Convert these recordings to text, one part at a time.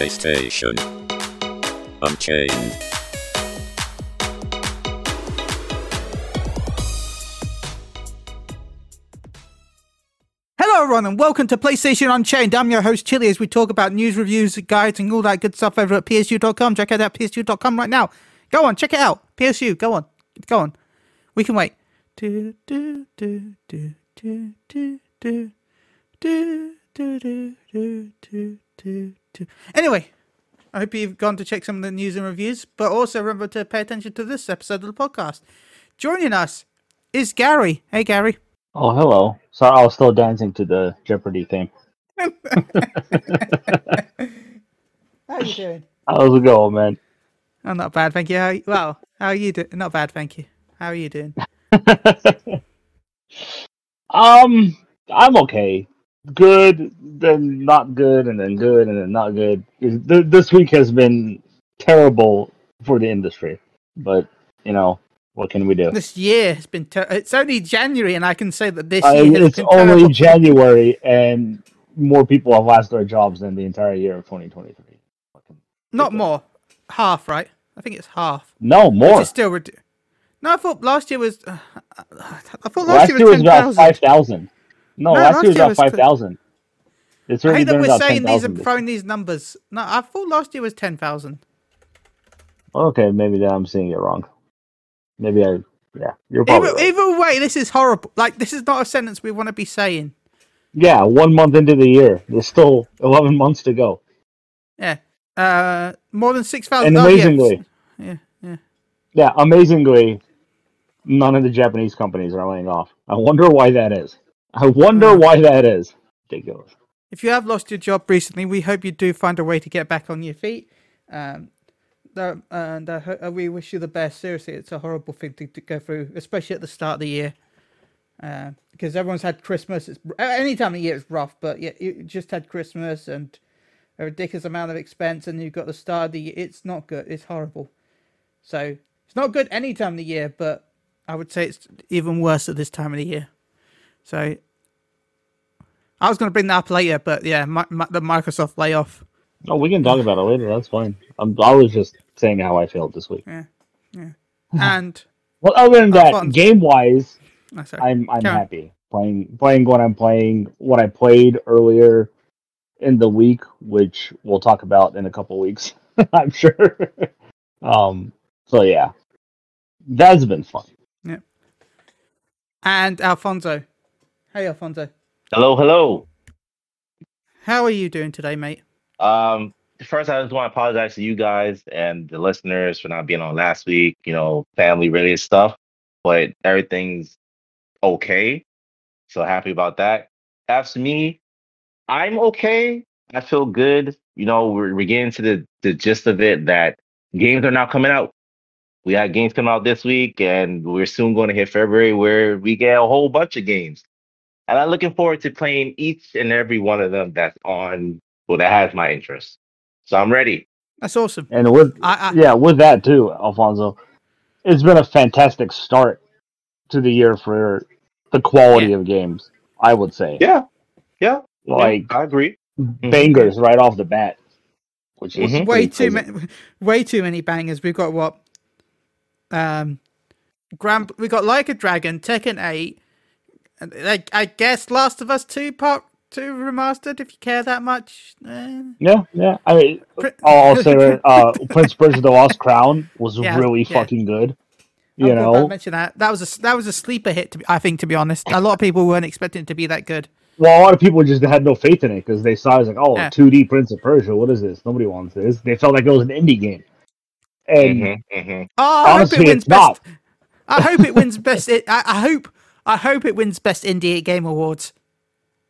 PlayStation Unchained. Hello, everyone, and welcome to PlayStation Unchained. I'm your host, Chili, as we talk about news, reviews, guides, and all that good stuff over at PSU.com. Check out PSU.com right now. Go on, check it out. PSU, go on. Go on. We can wait. Do, do. Anyway, I hope you've gone to check some of the news and reviews, but also remember to pay attention to this episode of the podcast. Joining us is Gary. Hey, Gary. Oh, hello. Sorry, I was still dancing to the Jeopardy theme. How you doing? How's it going, man? I'm not bad, thank you. How, well, how are you doing? Not bad, thank you. How are you doing? um, I'm okay. Good, then not good, and then good, and then not good. This week has been terrible for the industry, but you know what can we do? This year has been. Ter- it's only January, and I can say that this year it's only terrible. January, and more people have lost their jobs than the entire year of 2023. Not more, half, right? I think it's half. No more. is still redu- No, I thought last year was. Uh, I thought last, Last year year was was ten about five thousand. No, No, last year was about five thousand. It's I already hate that we're saying these 10,000. and throwing these numbers. No, I thought last year was ten thousand. Okay, maybe then I'm seeing it wrong. Maybe I, yeah, you're probably Either, right. either way, this is horrible. Like this is not a sentence we want to be saying. Yeah, one month into the year, there's still 11 months to go. Yeah. Uh, more than six thousand. And amazingly, yeah, yeah. yeah, amazingly, none of the Japanese companies are laying off. I wonder why that is. I wonder why that is. Ridiculous. If you have lost your job recently, we hope you do find a way to get back on your feet. Um, the- and uh, uh, we wish you the best. Seriously, it's a horrible thing to, to go through, especially at the start of the year. Uh, because everyone's had Christmas. It's any time of year it's rough, but yeah, you just had Christmas and a ridiculous amount of expense, and you've got the start of the year. It's not good. It's horrible. So it's not good any time of the year, but I would say it's even worse at this time of the year. So I was going to bring that up later, but yeah, mi- mi- the Microsoft layoff. Oh, we can talk about it later. That's fine. I'm, I was just saying how I felt this week. Yeah, yeah. And Well, other than that, Alfonso. game wise, oh. I'm I'm Go on. happy playing playing what I'm playing. What I played earlier in the week, which we'll talk about in a couple weeks, I'm sure. um. So yeah, that's been fun. Yeah. And Alfonso. Hey, Alfonso. Hello, hello. How are you doing today, mate? Um, first, I just want to apologize to you guys and the listeners for not being on last week. You know, family related stuff, but everything's okay. So happy about that. As for me, I'm okay. I feel good. You know, we're, we're getting to the, the gist of it that games are now coming out. We had games come out this week, and we're soon going to hit February where we get a whole bunch of games. And I'm looking forward to playing each and every one of them that's on, well, that has my interest. So I'm ready. That's awesome. And with I, I yeah, with that too, Alfonso, it's been a fantastic start to the year for the quality Yeah. of games. I would say, Yeah. Yeah. like I agree. Mm-hmm. bangers right off the bat, which is Mhm. way too many, way too many bangers. We've got what? Um, Grand. We got Like a Dragon, Tekken Eight, and like I guess Last of Us Two Part Two remastered. If you care that much. Eh. Yeah, yeah. I mean, Pri- I'll say that uh, Prince Prince of the Lost Crown was Yeah, really yeah. fucking good. I'm You glad I know, mentioned that. That was a that was a sleeper hit. To be, I think, to be honest, a lot of people weren't expecting it to be that good. well, a lot of people just had no faith in it because they saw it as like, oh, Yeah. 2D Prince of Persia. What is this? Nobody wants this. They felt like it was an indie game. And Mm-hmm, mm-hmm. Oh, I Honestly, hope it wins it's not. best. I hope it wins best. I, I hope. I hope it wins best indie game awards.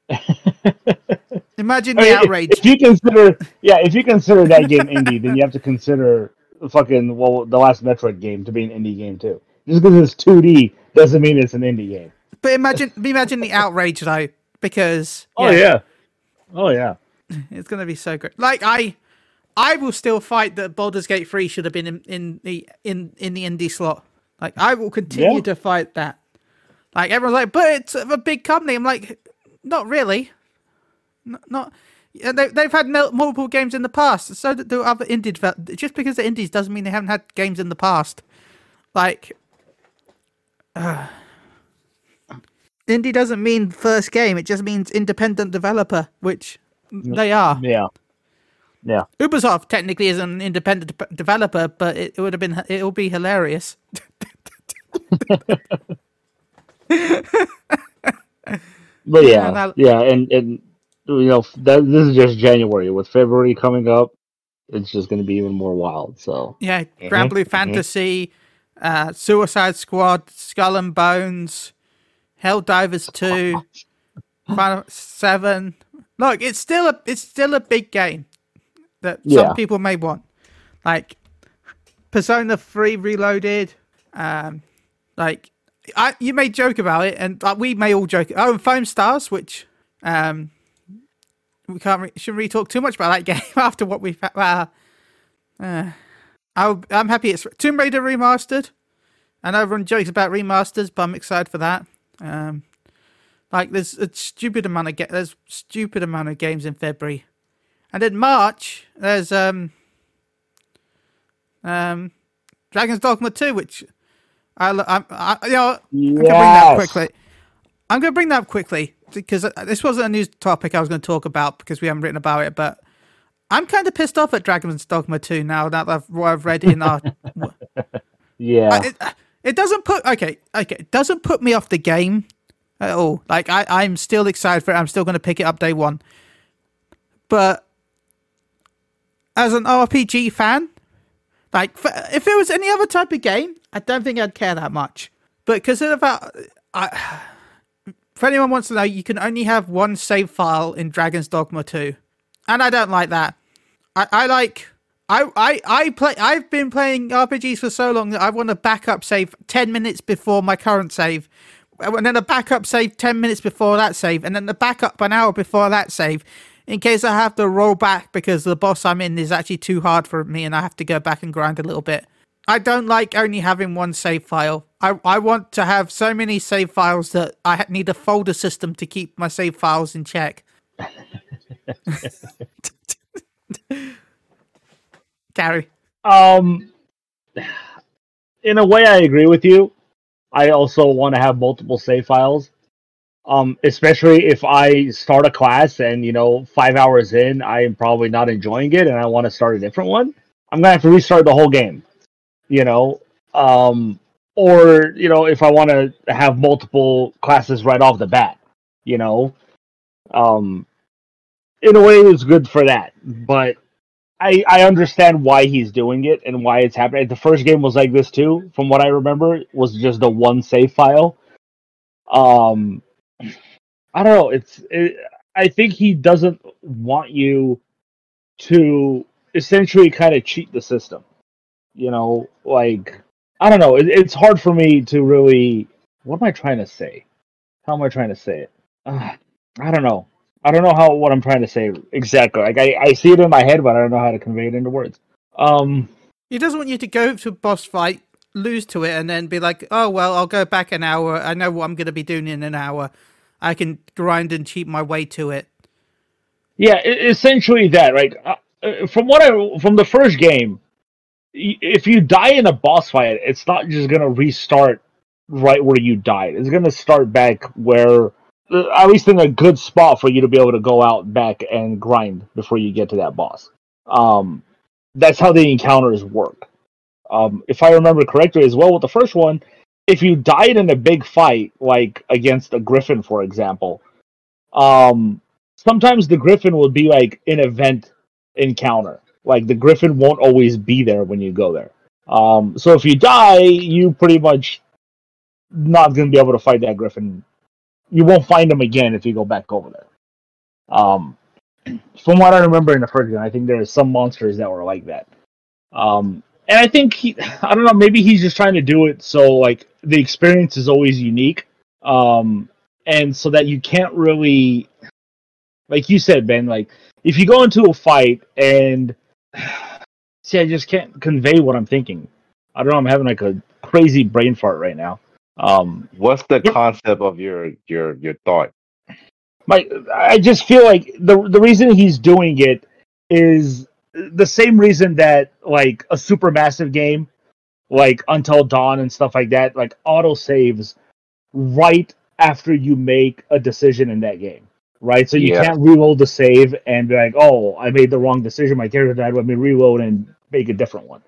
Imagine I the mean, outrage. If you consider, yeah, if you consider that game indie, then you have to consider fucking well, the last Metroid game to be an indie game too. Just because it's 2D doesn't mean it's an indie game. But imagine, imagine the outrage though, because Oh yeah, oh yeah. it's gonna be so great. Like I, I will still fight that Baldur's Gate three should have been in, in the in in the indie slot. Like I will continue Yeah. to fight that. Like everyone's like, but it's a big company. I'm like, not really. Not, not they, they've had multiple games in the past. So do other indie develop- Just because they're indies doesn't mean they haven't had games in the past. Like, uh, indie doesn't mean first game. It just means independent developer, which they are. Yeah. Yeah. Ubisoft technically is an independent de- developer, but it, it would have been it will be hilarious. But Yeah, yeah, yeah, and and you know that this is just January. With February coming up, it's just going to be even more wild. So Yeah, Grand Mhm, Blue mhm. Fantasy, uh, Suicide Squad, Skull and Bones, Hell Helldivers Two, Final Seven. Look, it's still a it's still a big game that Yeah. some people may want, like Persona Three Reloaded. Um, like I, you may joke about it, and like, we may all joke. Oh, and Foam Stars, which um, we can't re- shouldn't really talk too much about that game after what we've. Uh, uh, I'll, I'm happy it's Tomb Raider remastered. I know everyone jokes about remasters, but I'm excited for that. Um, like there's a stupid amount of there's stupid amount of games in February, and in March there's um um Dragon's Dogma 2, which I, I'm I, you know I'm gonna bring that Yes. quickly. I'm gonna bring that up quickly because uh, this wasn't a news topic I was going to talk about because we haven't written about it, but. I'm kind of pissed off at Dragon's Dogma 2 now that I've, I've read in our yeah, I- it, it doesn't put okay okay it doesn't put me off the game at all like i i'm still excited for it i'm still going to pick it up day one but as an rpg fan like if it was any other type of game i don't think i'd care that much but because of that i if anyone wants to know you can only have one save file in dragon's dogma 2 and i don't like that i, I like I, I, I play. I've been playing RPGs for so long that I want a backup save ten minutes before my current save, and then a backup save ten minutes before that save, and then the backup an hour before that save, in case I have to roll back because the boss I'm in is actually too hard for me and I have to go back and grind a little bit. I don't like only having one save file. I, I want to have so many save files that I need a folder system to keep my save files in check. Gary. Um, in a way, I agree with you. I also want to have multiple save files. Um, especially if I start a class and you know five hours in, I am probably not enjoying it, and I want to start a different one. I'm gonna have to restart the whole game. You know, um, or you know, if I want to have multiple classes right off the bat, you know, um, in a way, it's good for that. But I, I understand why he's doing it and why it's happening. The first game was like this too, from what I remember, was just the one save file. Um, I don't know. It's it, I think he doesn't want you to essentially kind of cheat the system. You know, like I don't know. It, it's hard for me to really. What am I trying to say? How am I trying to say it? Uh, I don't know. I don't know how what I'm trying to say exactly. Like I, I see it in my head, but I don't know how to convey it into words. Um, He doesn't want you to go to a boss fight, lose to it, and then be like, "Oh well, I'll go back an hour. I know what I'm going to be doing in an hour. I can grind and cheat my way to it." yeah, essentially that. Right. Uh, uh, from what I from the first game, if you die in a boss fight, it's not just gonna restart right where you died. It's gonna start back where, uh, at least in a good spot for you to be able to go out back and grind before you get to that boss. Um, that's how the encounters work. Um, if I remember correctly as well with the first one, if you died in a big fight, like against a griffin, for example, um, sometimes the griffin will be like an event encounter. Like the griffin won't always be there when you go there. Um, so if you die, you pretty much not going to be able to fight that griffin. You won't find him again if you go back over there. Um, from what I remember in the first game, I think there are some monsters that were like that. Um, and I think he, I don't know, maybe he's just trying to do it so like the experience is always unique, um, and so that you can't really, like you said, Ben, like if you go into a fight and see, I just can't convey what I'm thinking. I don't know. I'm having like a crazy brain fart right now. Um, What's the concept of your your your thought? my I just feel like the the reason he's doing it is the same reason that like a Supermassive game like Until Dawn and stuff like that like auto saves right after you make a decision in that game. Right? So you Yeah. can't reload the save and be like, "Oh, I made the wrong decision. My character died. Let me reload and make a different one."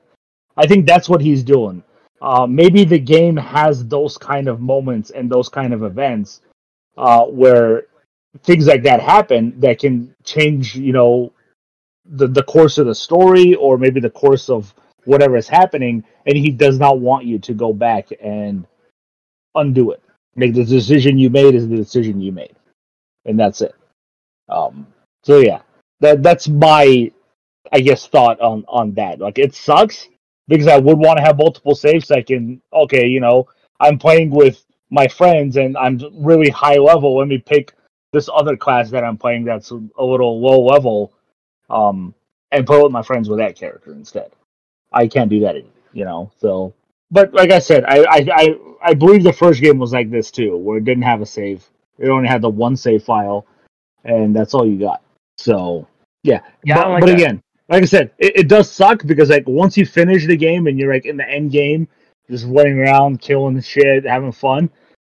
I think that's what he's doing. Uh, maybe the game has those kind of moments and those kind of events uh, where things like that happen that can change, you know, the the course of the story or maybe the course of whatever is happening, and he does not want you to go back and undo it. Make the decision you made is the decision you made, and that's it. Um, so yeah, that that's my, I guess, thought on on that. Like it sucks because I would want to have multiple saves. So I can okay, you know, I'm playing with my friends and I'm really high level. Let me pick this other class that I'm playing that's a little low level, um, and play with my friends with that character instead. I can't do that, anymore, you know. So, but like I said, I I I, I believe the first game was like this too, where it didn't have a save. It only had the one save file, and that's all you got. So yeah, Yeah, but, like but again, like I said, it, it does suck because like once you finish the game and you're like in the end game, just running around, killing the shit, having fun.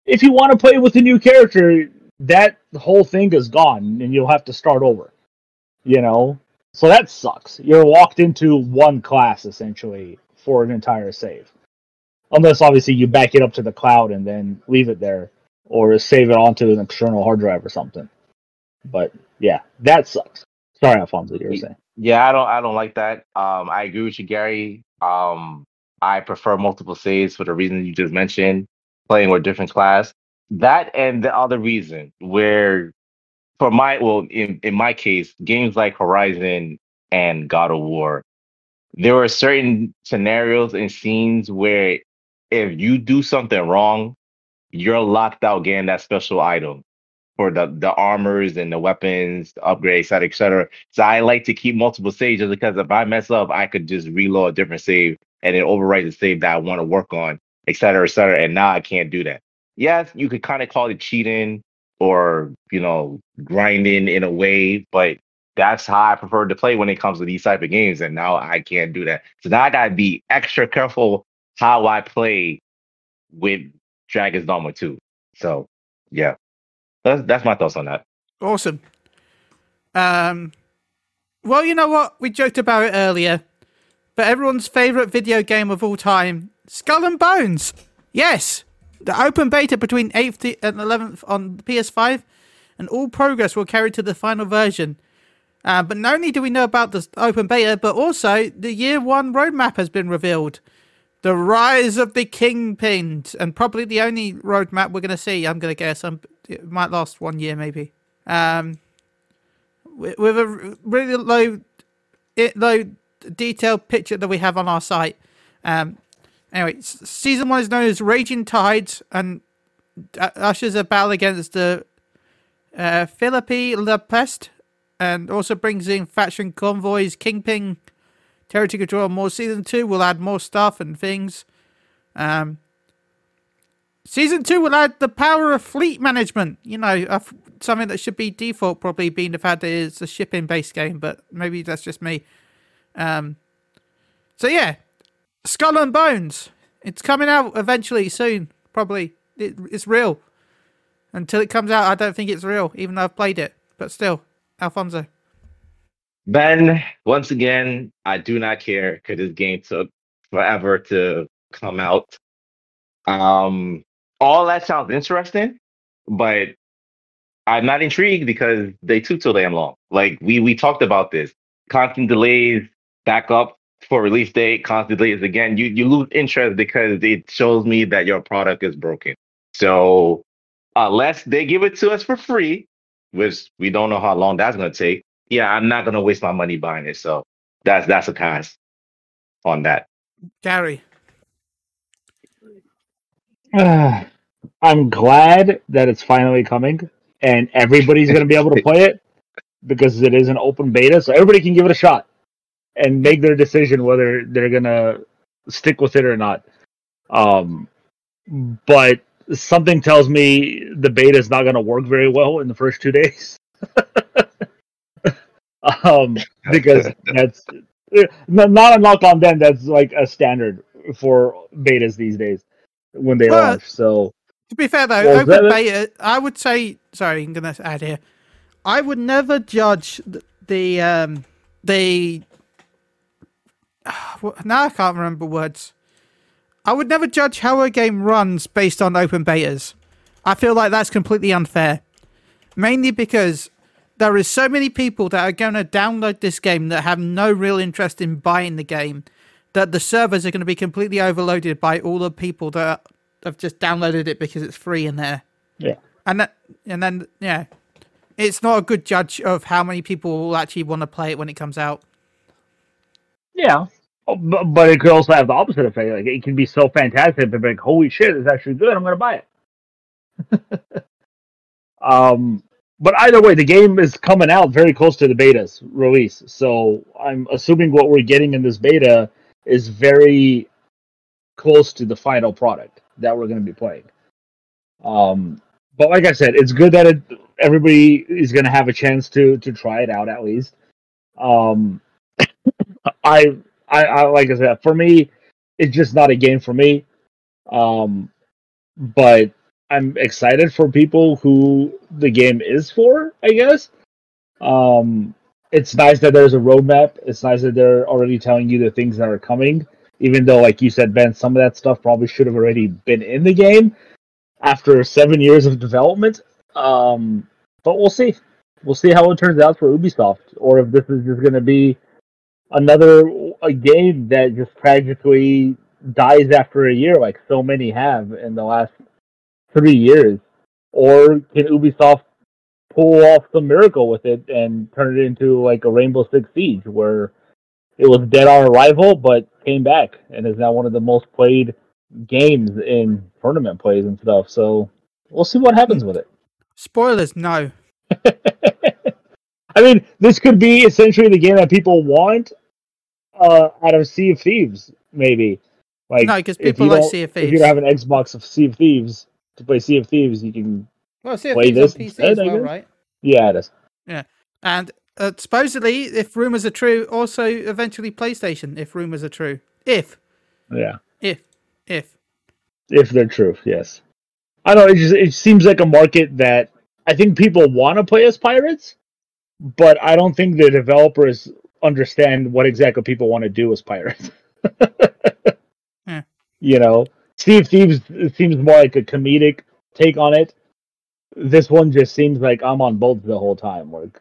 If you want to play with a new character, that whole thing is gone, and you'll have to start over. You know, so that sucks. You're locked into one class essentially for an entire save, unless obviously you back it up to the cloud and then leave it there, or save it onto an external hard drive or something. But yeah, that sucks. Sorry, Alfonso, you were saying. Yeah, I don't I don't like that. Um, I agree with you, Gary. Um, I prefer multiple saves for the reason you just mentioned, playing with different class. That and the other reason where for my well, in, in my case, games like Horizon and God of War, there were certain scenarios and scenes where if you do something wrong, you're locked out getting that special item for the the armors and the weapons, the upgrades, et cetera. So I like to keep multiple saves because if I mess up, I could just reload a different save and then overwrite the save that I want to work on, et cetera, et cetera. And now I can't do that. Yes, you could kind of call it cheating or you know grinding in a way, but that's how I prefer to play when it comes to these type of games. And now I can't do that. So now I gotta be extra careful how I play with Dragon's Dogma 2. So yeah. That's that's my thoughts on that. Awesome. Um, well, you know what? We joked about it earlier, but everyone's favorite video game of all time, Skull and Bones. Yes, the open beta between 8th and 11th on the PS5, and all progress will carry to the final version. Uh, but not only do we know about the open beta, but also the year one roadmap has been revealed. The rise of the kingpins, and probably the only roadmap we're going to see. I'm going to guess. Um it might last one year, maybe. Um, with, with a really low, it, low detailed picture that we have on our site. Um, anyway, season one is known as Raging Tides, and uh, ushers a battle against the uh, Philippe La Peste, and also brings in faction convoys, Kingpin, territory control, more. Season two will add more stuff and things. Um, season two will add the power of fleet management. You know, something that should be default, probably being the fact that it's a shipping based game, but maybe that's just me. Um, so yeah, Skull and Bones. It's coming out eventually soon, probably. It, it's real. Until it comes out, I don't think it's real, even though I've played it. But still, Alfonso. Ben, once again, I do not care because this game took forever to come out. Um, all that sounds interesting, but I'm not intrigued because they took so damn long. Like we we talked about this, constant delays, back up for release date, constant delays again. You you lose interest because it shows me that your product is broken. So unless they give it to us for free, which we don't know how long that's gonna take, yeah, I'm not gonna waste my money buying it. So that's that's a pass on that. Gary. I'm glad that it's finally coming and everybody's going to be able to play it because it is an open beta, so everybody can give it a shot and make their decision whether they're going to stick with it or not. Um, but something tells me the beta is not going to work very well in the first two days. um, because that's not a knock on them. That's like a standard for betas these days when they Well, launch. So To be fair though, Well, open beta, I would say. Sorry, I'm gonna add here. I would never judge the, the um the. Now I can't remember words. I would never judge how a game runs based on open betas. I feel like that's completely unfair. Mainly because there is so many people that are going to download this game that have no real interest in buying the game that the servers are going to be completely overloaded by all the people that have just downloaded it because it's free in there. yeah, And that, and then yeah, it's not a good judge of how many people will actually want to play it when it comes out. yeah. Oh, But, but it could also have the opposite effect. Like it can be so fantastic, but like, holy shit, it's actually good. I'm gonna buy it. um, but either way, the game is coming out very close to the beta's release. So I'm assuming what we're getting in this beta is very close to the final product that we're going to be playing. Um, but like I said, it's good that it, everybody is going to have a chance to to try it out at least. Um, I, I, I like I said, for me, it's just not a game for me. Um, but I'm excited for people who the game is for. I guess. Um, it's nice that there's a roadmap. It's nice that they're already telling you the things that are coming. Even though, like you said, Ben, some of that stuff probably should have already been in the game after seven years of development. Um, but we'll see. We'll see how it turns out for Ubisoft, or if this is just going to be another a game that just tragically dies after a year, like so many have in the last three years. Or can Ubisoft pull off some miracle with it and turn it into like a Rainbow Six Siege, where it was dead on arrival but came back and is now one of the most played games in tournament plays and stuff. So we'll see what happens with it. Spoilers, no. I mean, this could be essentially the game that people want uh, out of Sea of Thieves, maybe. Like, no, because people like Sea of Thieves. If you don't have an Xbox of Sea of Thieves to play Sea of Thieves, you can. Well, see if Play it's this on PC instead, as well, right? Yeah, it is. Yeah, And uh, supposedly, if rumors are true, also eventually PlayStation, if rumors are true. If, Yeah, if, if. if they're true, yes. I don't know. It just it seems like a market that I think people want to play as pirates, but I don't think the developers understand what exactly people want to do as pirates. Yeah. You know, Sea of Thieves seems more like a comedic take on it. This one just seems like I'm on boats the whole time. Like,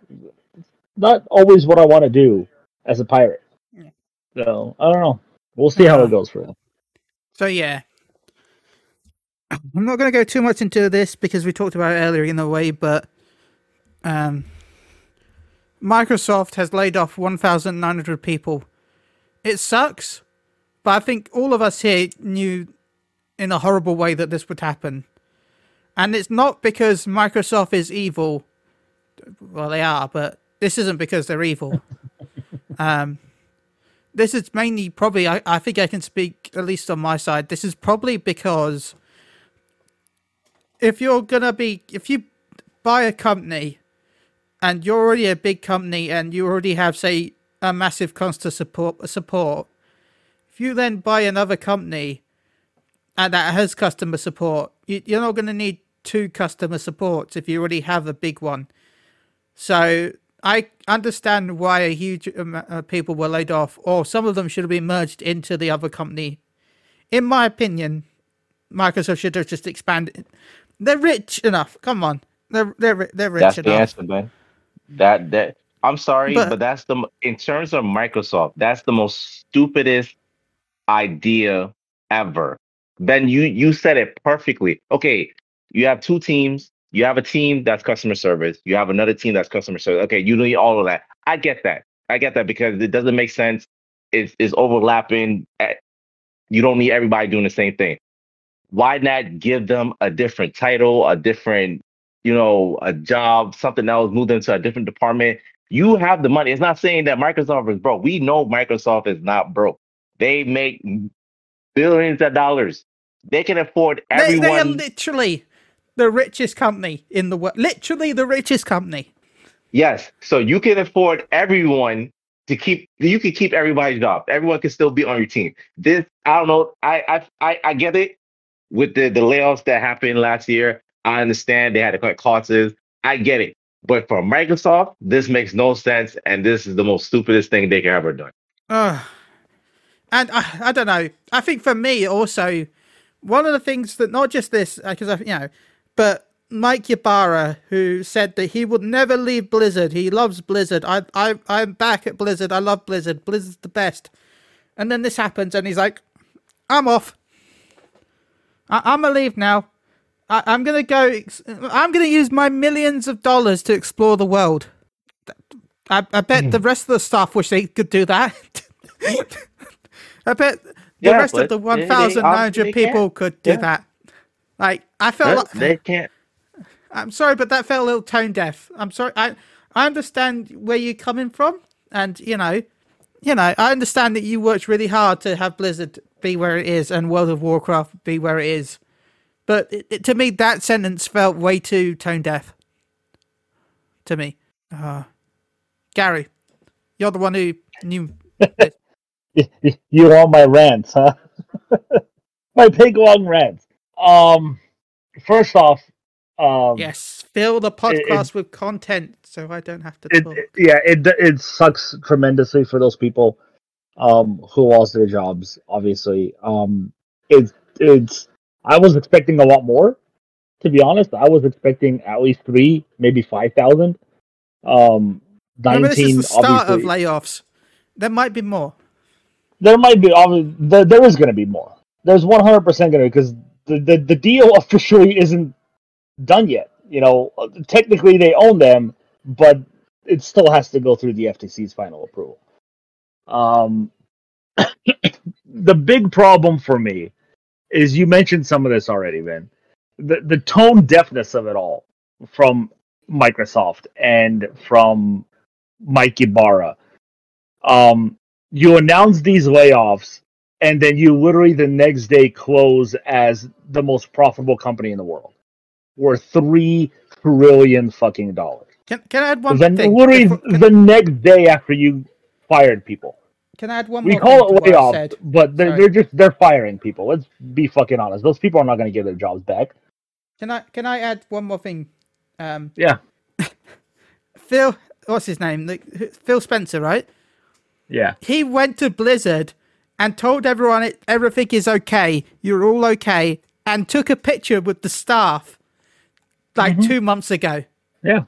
not always what I want to do as a pirate. Yeah. So I don't know. We'll see how it goes for them. So yeah, I'm not going to go too much into this because we talked about it earlier in the way, but um, Microsoft has laid off 1,900 people. It sucks, but I think all of us here knew in a horrible way that this would happen, and it's not because Microsoft is evil. Well, they are, but this isn't because they're evil. um, this is mainly probably I, I think I can speak at least on my side. This is probably because if you're gonna be if you buy a company and you're already a big company and you already have say a massive constant support support, if you then buy another company and that has customer support, you, you're not going to need two customer supports if you already have a big one. So I understand why a huge amount of uh, people were laid off, or some of them should have been merged into the other company. In my opinion, Microsoft should have just expanded. They're rich enough. Come on, they're they're they're rich That's the answer, man. That that I'm sorry, But- but, that's the in terms of Microsoft, that's the most stupidest idea ever. Ben, you you said it perfectly. Okay, you have two teams. You have a team that's customer service. You have another team that's customer service. Okay, you need all of that. I get that. I get that because it doesn't make sense. It's, it's overlapping. You don't need everybody doing the same thing. Why not give them a different title, a different you know, a job, something else, move them to a different department. You have the money. It's not saying that Microsoft is broke. We know Microsoft is not broke. They make billions of dollars. they can afford They, they are literally the richest company in the world. Literally the richest company. yes, so you can afford everyone to keep. You can keep everybody's job. Everyone can still be on your team. This, I don't know. I I I, I get it with the the layoffs that happened last year. I understand they had to cut costs. I get it. But for Microsoft, this makes no sense, and this is the most stupidest thing they could ever done. Ugh. And I, I don't know. I think for me also, one of the things that not just this, uh, because I, you know, but Mike Ybarra, who said that he would never leave Blizzard. He loves Blizzard. I, I, I'm back at Blizzard. I love Blizzard. Blizzard's the best. And then this happens, and he's like, "I'm off. I, I'm gonna leave now. I, I'm gonna go. ex- I'm gonna use my millions of dollars to explore the world." I, I bet hmm. the rest of the staff wish they could do that. I bet the Yeah, rest of the they- they 1,900 people can't. could do Yeah. that. Like, I felt like, they can't. I'm sorry, but that felt a little tone deaf. I'm sorry. I I understand where you're coming from, and you know, you know, I understand that you worked really hard to have Blizzard be where it is and World of Warcraft be where it is. But it, it- to me, that sentence felt way too tone deaf. To me, uh, Gary, you're the one who knew. you all my rants, huh? my big long rants. Um, first off, um, Yes, fill the podcast with content so I don't have to it, talk. it- yeah, it it sucks tremendously for those people um who lost their jobs. Obviously, um, it's it's. I was expecting a lot more. To be honest, I was expecting at least three, maybe five thousand. Um, Remember, this is nineteen. the start of layoffs. There might be more. There might be. There, there is going to be more. There's one hundred percent going to because the, the the deal officially isn't done yet. You know, technically they own them, but it still has to go through the FTC's final approval. Um, the big problem for me is you mentioned some of this already, Ben. The the tone deafness of it all from Microsoft and from Mike Ybarra. Um, you announce these layoffs, and then you literally the next day close as the most profitable company in the world, worth three trillion fucking dollars. Can Can I add one then thing? literally can, the next day after you fired people. can I add one more? We call it layoffs, but they're, Sorry. they're just they're firing people. Let's be fucking honest. Those people are not going to get their jobs back. Can I Can I add one more thing? Um, Yeah, Phil, what's his name? Phil Spencer, right? Yeah, He went to Blizzard and told everyone it, everything is okay. You're all okay, and took a picture with the staff like Mm-hmm. two months ago. yeah.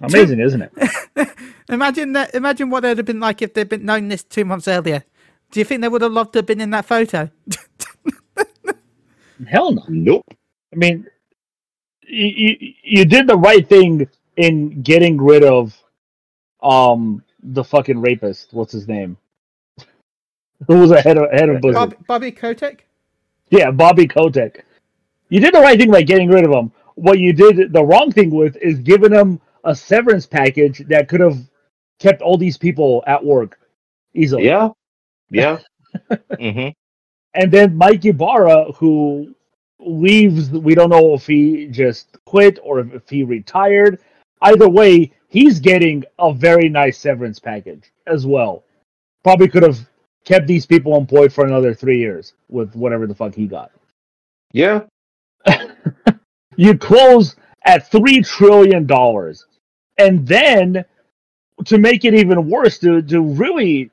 Amazing, isn't it? Imagine that. Imagine what they'd have been like if they'd been known this two months earlier. Do you think they would have loved to have been in that photo? Hell no. Nope. I mean, you, you you did the right thing in getting rid of um the fucking rapist. What's his name? Who was ahead of head of Blizzard? Bob, Bobby Kotick. Yeah, Bobby Kotick. You did the right thing by getting rid of him. What you did the wrong thing with is giving him a severance package that could have kept all these people at work easily. Yeah. Yeah. mm-hmm. And then Mike Ybarra, who leaves, we don't know if he just quit or if he retired. Either way, he's getting a very nice severance package as well. Probably could have kept these people employed for another three years with whatever the fuck he got. Yeah. You close at three trillion dollars, and then to make it even worse, to to really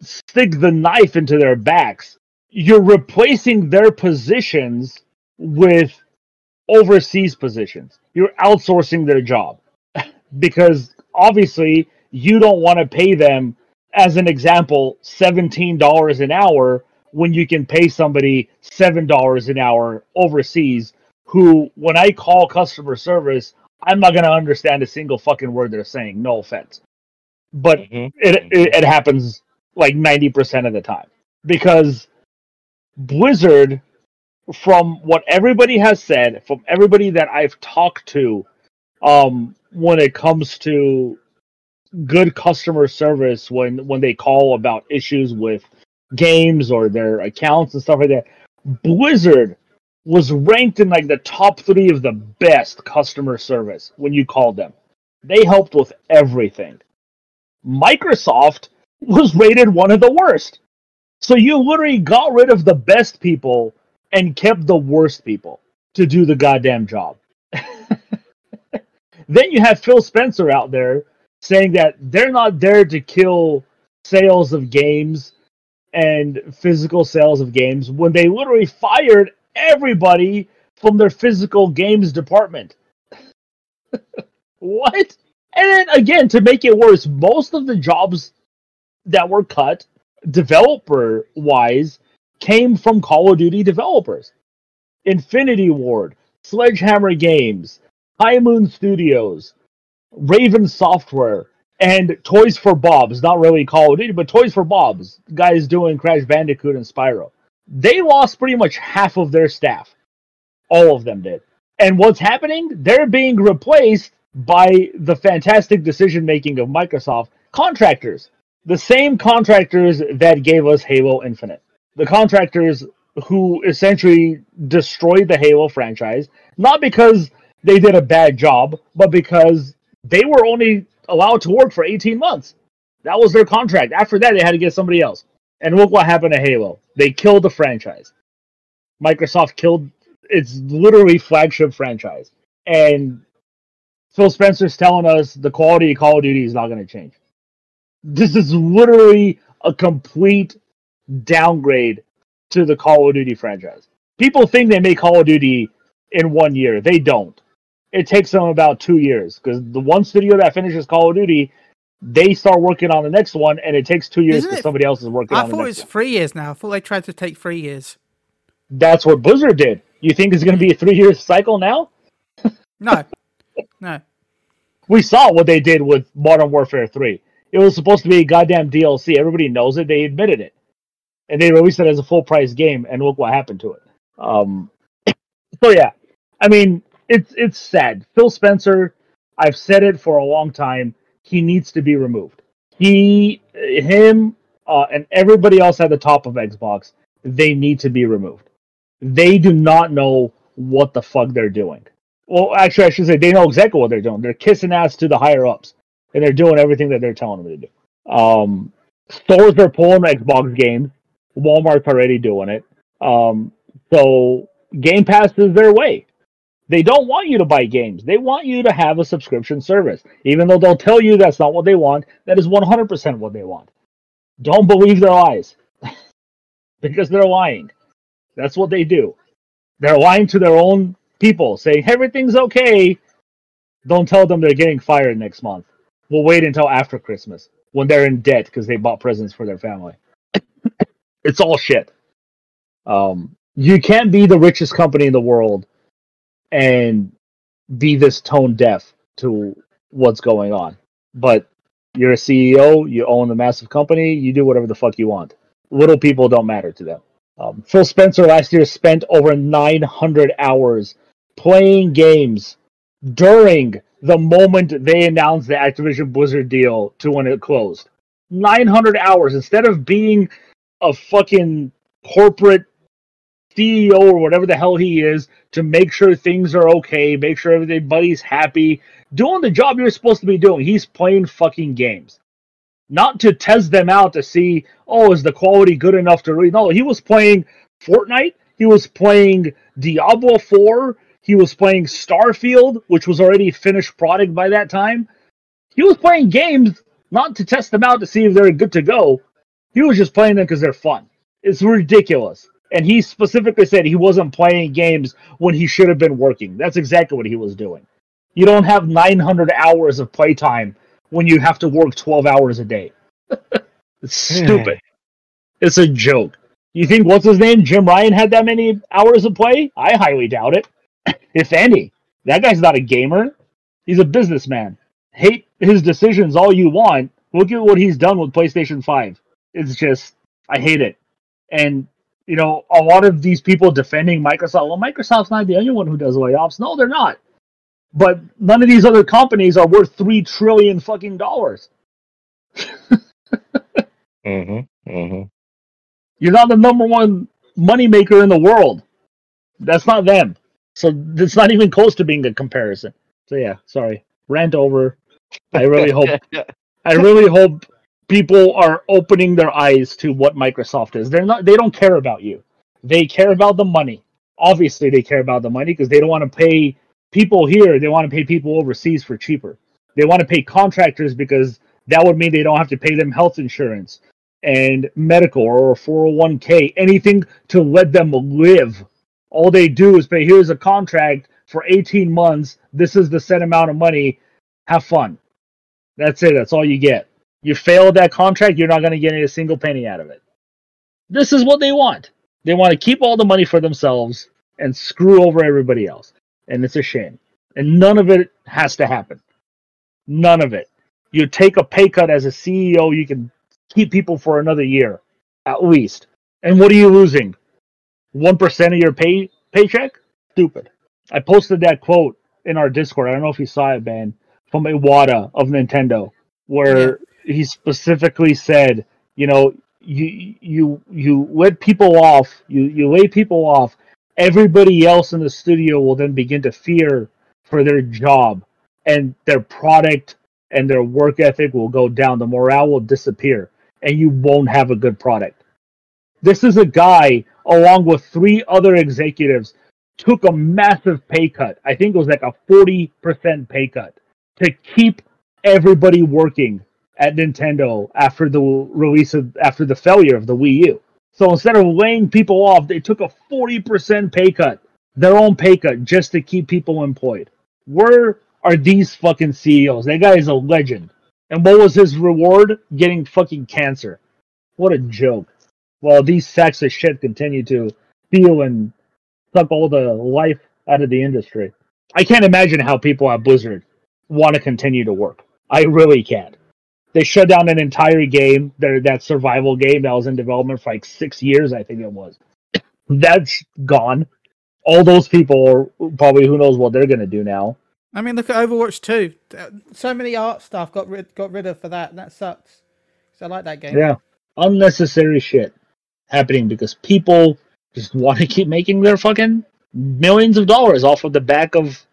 stick the knife into their backs, you're replacing their positions with overseas positions. You're outsourcing their job because obviously you don't want to pay them, as an example, seventeen dollars an hour when you can pay somebody seven dollars an hour overseas who when I call customer service, I'm not gonna understand a single fucking word they're saying. No offense, but Mhm. it it, it happens like ninety percent of the time because Blizzard, from what everybody has said, from everybody that I've talked to, um, when it comes to good customer service when when they call about issues with games or their accounts and stuff like that Blizzard was ranked in like the top three of the best customer service when you called them. They helped with everything. Microsoft was rated one of the worst. So you literally got rid of the best people and kept the worst people to do the goddamn job. then you have Phil Spencer out there saying that they're not there to kill sales of games and physical sales of games when they literally fired everybody from their physical games department. what? And then again, to make it worse, most of the jobs that were cut, developer wise, came from Call of Duty developers. Infinity Ward, Sledgehammer Games, High Moon Studios, Raven Software, and Toys for Bob's. Not really Call of Duty, but Toys for Bob's. Guys doing Crash Bandicoot and Spyro. They lost pretty much half of their staff. All of them did. And what's happening? They're being replaced by the fantastic decision making of Microsoft contractors. The same contractors that gave us Halo Infinite. The contractors who essentially destroyed the Halo franchise, not because they did a bad job, but because they were only allowed to work for 18 months. That was their contract. After that, they had to get somebody else. And look what happened to Halo. They killed the franchise. Microsoft killed its literally flagship franchise. And Phil Spencer's telling us the quality of Call of Duty is not going to change. This is literally a complete downgrade to the Call of Duty franchise. People think they make Call of Duty in one year. They don't. It takes them about two years because the one studio that finishes Call of Duty, they start working on the next one, and it takes two years because somebody else is working I on the thought it was one. three years now. I thought they tried to take three years. That's what Blizzard did. You think it's going to be a three-year cycle now? No, no. We saw what they did with Modern Warfare 3. It was supposed to be a goddamn DLC. Everybody knows it. They admitted it. And they released it as a full price game, and look what happened to it. Um, so, yeah. I mean, it's, it's sad. Phil Spencer, I've said it for a long time, he needs to be removed. He, him, uh, and everybody else at the top of Xbox, they need to be removed. They do not know what the fuck they're doing. Well, actually, I should say they know exactly what they're doing. They're kissing ass to the higher ups, and they're doing everything that they're telling them to do. Um, stores are pulling Xbox games. Walmart's already doing it. Um, so Game Pass is their way. They don't want you to buy games. They want you to have a subscription service. Even though they'll tell you that's not what they want, that is 100% what they want. Don't believe their lies. because they're lying. That's what they do. They're lying to their own people, saying everything's okay. Don't tell them they're getting fired next month. We'll wait until after Christmas when they're in debt because they bought presents for their family. it's all shit. Um, you can't be the richest company in the world and be this tone deaf to what's going on. But you're a CEO, you own a massive company, you do whatever the fuck you want. Little people don't matter to them. Um, Phil Spencer last year spent over 900 hours playing games during the moment they announced the Activision Blizzard deal to when it closed. 900 hours instead of being a fucking corporate CEO or whatever the hell he is to make sure things are okay, make sure everybody's happy, doing the job you're supposed to be doing. He's playing fucking games. Not to test them out to see, oh, is the quality good enough to read? No, he was playing Fortnite. He was playing Diablo 4. He was playing Starfield, which was already finished product by that time. He was playing games not to test them out to see if they're good to go. He was just playing them because they're fun. It's ridiculous. And he specifically said he wasn't playing games when he should have been working. That's exactly what he was doing. You don't have 900 hours of playtime when you have to work 12 hours a day. it's hmm. stupid. it's a joke. You think what's his name? Jim Ryan had that many hours of play? I highly doubt it. if any. That guy's not a gamer. He's a businessman. Hate his decisions all you want. Look at what he's done with PlayStation 5. It's just I hate it. And you know, a lot of these people defending Microsoft, well, Microsoft's not the only one who does layoffs. No, they're not. But none of these other companies are worth three trillion fucking dollars. Mm-hmm. Mm-hmm. You're not the number one moneymaker in the world. That's not them. So it's not even close to being a comparison. So yeah, sorry. Rant over. I really hope I really hope people are opening their eyes to what Microsoft is. They're not they don't care about you. They care about the money. Obviously they care about the money because they don't want to pay people here, they want to pay people overseas for cheaper. They want to pay contractors because that would mean they don't have to pay them health insurance and medical or 401k, anything to let them live. All they do is pay here's a contract for 18 months. This is the set amount of money. Have fun. That's it. That's all you get. You fail that contract, you're not going to get a single penny out of it. This is what they want. They want to keep all the money for themselves and screw over everybody else. And it's a shame. And none of it has to happen. None of it. You take a pay cut as a CEO, you can keep people for another year at least. And what are you losing? 1% of your pay paycheck? Stupid. I posted that quote in our Discord. I don't know if you saw it, man, from Iwata of Nintendo, where he specifically said, you know, you you you let people off, you you lay people off. Everybody else in the studio will then begin to fear for their job, and their product and their work ethic will go down. The morale will disappear, and you won't have a good product. This is a guy, along with three other executives, took a massive pay cut. I think it was like a 40% pay cut to keep everybody working at Nintendo after the release of after the failure of the Wii U. So instead of laying people off, they took a 40% pay cut, their own pay cut, just to keep people employed. Where are these fucking CEOs? That guy is a legend. And what was his reward? Getting fucking cancer. What a joke. While these sacks of shit continue to steal and suck all the life out of the industry. I can't imagine how people at Blizzard want to continue to work. I really can't. They shut down an entire game, their that survival game that was in development for like six years, I think it was. That's gone. All those people are probably who knows what they're gonna do now. I mean, look at Overwatch 2. So many art stuff got rid got rid of for that. And That sucks. So I like that game. Yeah, unnecessary shit happening because people just want to keep making their fucking millions of dollars off of the back of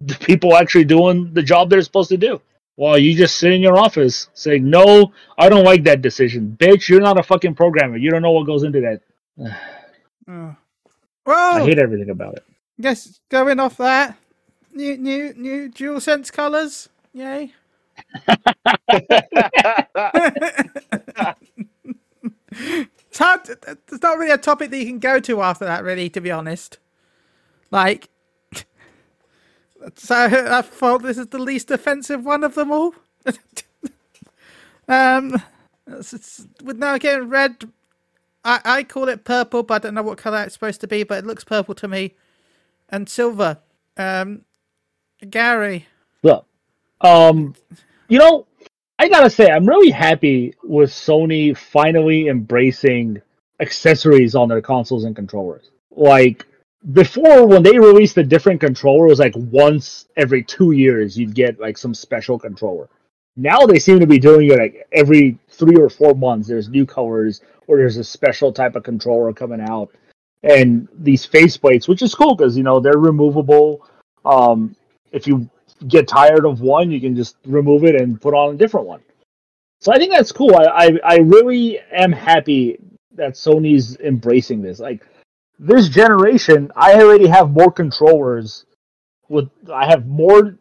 the people actually doing the job they're supposed to do. While you just sit in your office saying, "No, I don't like that decision, bitch. You're not a fucking programmer. You don't know what goes into that." Oh. Well, I hate everything about it. Guess going off that, new new new dual sense colors. Yay! it's hard. to- There's not really a topic that you can go to after that, really. To be honest, like, so I thought this is the least offensive one of them all. um, it's, it's, with now getting red, I I call it purple, but I don't know what color it's supposed to be, but it looks purple to me, and silver. Um, Gari. Look, um, you know, I gotta say, I'm really happy with Sony finally embracing accessories on their consoles and controllers. Like before, when they released a different controller, it was like once every two years you'd get like some special controller. Now they seem to be doing it like every three or four months. There's new colors or there's a special type of controller coming out, and these faceplates, which is cool because you know they're removable. Um, if you get tired of one, you can just remove it and put on a different one. So I think that's cool. I, I, I really am happy that Sony's embracing this. Like this generation, I already have more controllers. With I have more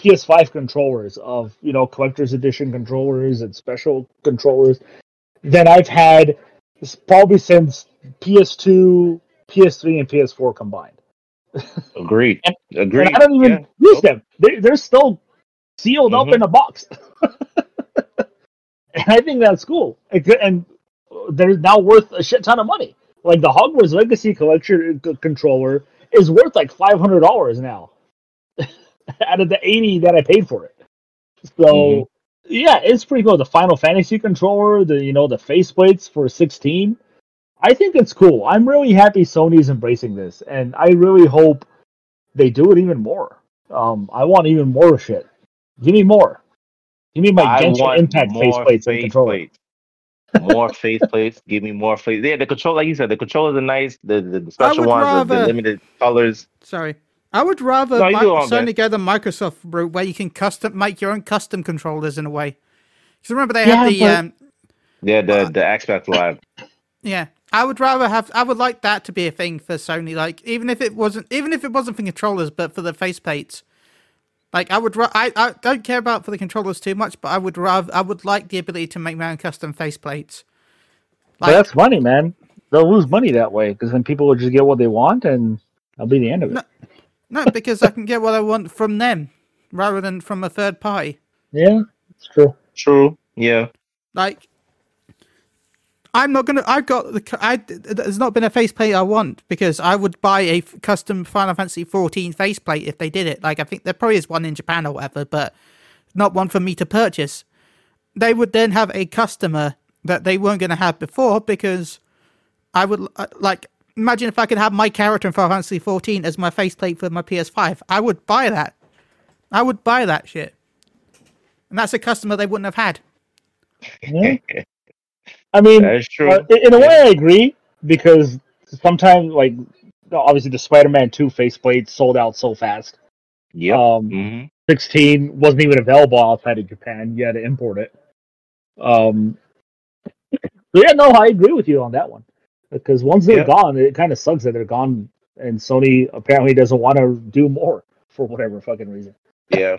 PS5 controllers of you know collector's edition controllers and special controllers than I've had probably since PS2, PS3, and PS4 combined. Agreed. And- Agreed. And I don't even Yeah. use them. They, they're still sealed up Mhm. in a box. and I think that's cool. And they're now worth a shit ton of money. Like the Hogwarts Legacy Collection c- controller is worth like five hundred dollars now, out of the eighty that I paid for it. So Mhm. yeah, it's pretty cool. The Final Fantasy controller, the you know the faceplates for sixteen. I think it's cool. I'm really happy Sony's embracing this, and I really hope they do it even more. Um, I want even more shit. Give me more. Give me my I Genshin Impact faceplates and controller. plates. More faceplates. Give me more face. Yeah, the control, like you said, the controllers are nice. The the, the special would ones, the, the limited colors. Sorry. I would rather No, you Mi- do it on Sony go the Microsoft route where you can custom make your own custom controllers in a way. Because remember they Yeah, had the but- um, Yeah, the the Xbox Live. Yeah, I would rather have. I would like that to be a thing for Sony. Like, even if it wasn't, even if it wasn't for controllers, but for the faceplates. Like, I would. ra- I I don't care about for the controllers too much, but I would rather. I would like the ability to make my own custom faceplates. But that's money, man. They'll lose money that way because then people will just get what they want, and that'll be the end of it. No. No, because I can get what I want from them rather than from a third party. Yeah, it's true. True. Yeah. Like, I'm not gonna. I've got the. I there's not been a faceplate I want because I would buy a custom Final Fantasy 14 faceplate if they did it. Like, I think there probably is one in Japan or whatever, but not one for me to purchase. They would then have a customer that they weren't going to have before because I would uh, like. Imagine if I could have my character in Final Fantasy 14 as my faceplate for my PS5. I would buy that. I would buy that shit. And that's a customer they wouldn't have had. Yeah. I mean, That is true. uh, in in a way, I agree because sometimes, like, obviously, the Spider-Man Two faceplate sold out so fast. Yeah. Um, hmm 16 wasn't even available outside of Japan. You had to import it. Um, so yeah, no, I agree with you on that one because once they're Yeah. gone, it kind of sucks that they're gone, and Sony apparently doesn't want to do more for whatever fucking reason. Yeah.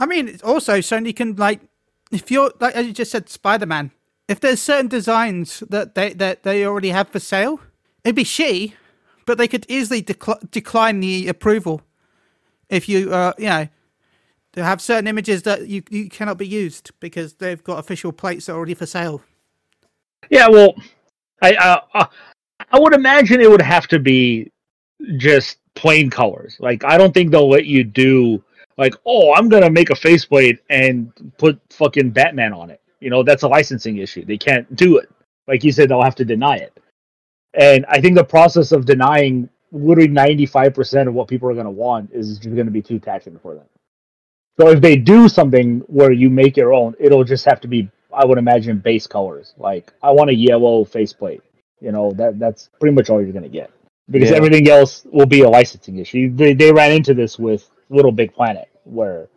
I mean, also Sony can like, if you're like as you just said, Spider Man. If there's certain designs that they that they already have for sale, it'd be shitty, but they could easily decl- decline the approval if you, uh, you know, to have certain images that you you cannot be used because they've got official plates already for sale. Yeah, well, I uh, I would imagine it would have to be just plain colors. Like I don't think they'll let you do like, oh, I'm gonna make a faceplate and put fucking Batman on it. You know, that's a licensing issue. They can't do it. Like you said, they'll have to deny it. And I think the process of denying literally 95% of what people are gonna want is just gonna be too taxing for them. So if they do something where you make your own, it'll just have to be, I would imagine, base colors. Like I want a yellow faceplate. You know that that's pretty much all you're gonna get because Yeah. everything else will be a licensing issue. They they ran into this with Little Big Planet, where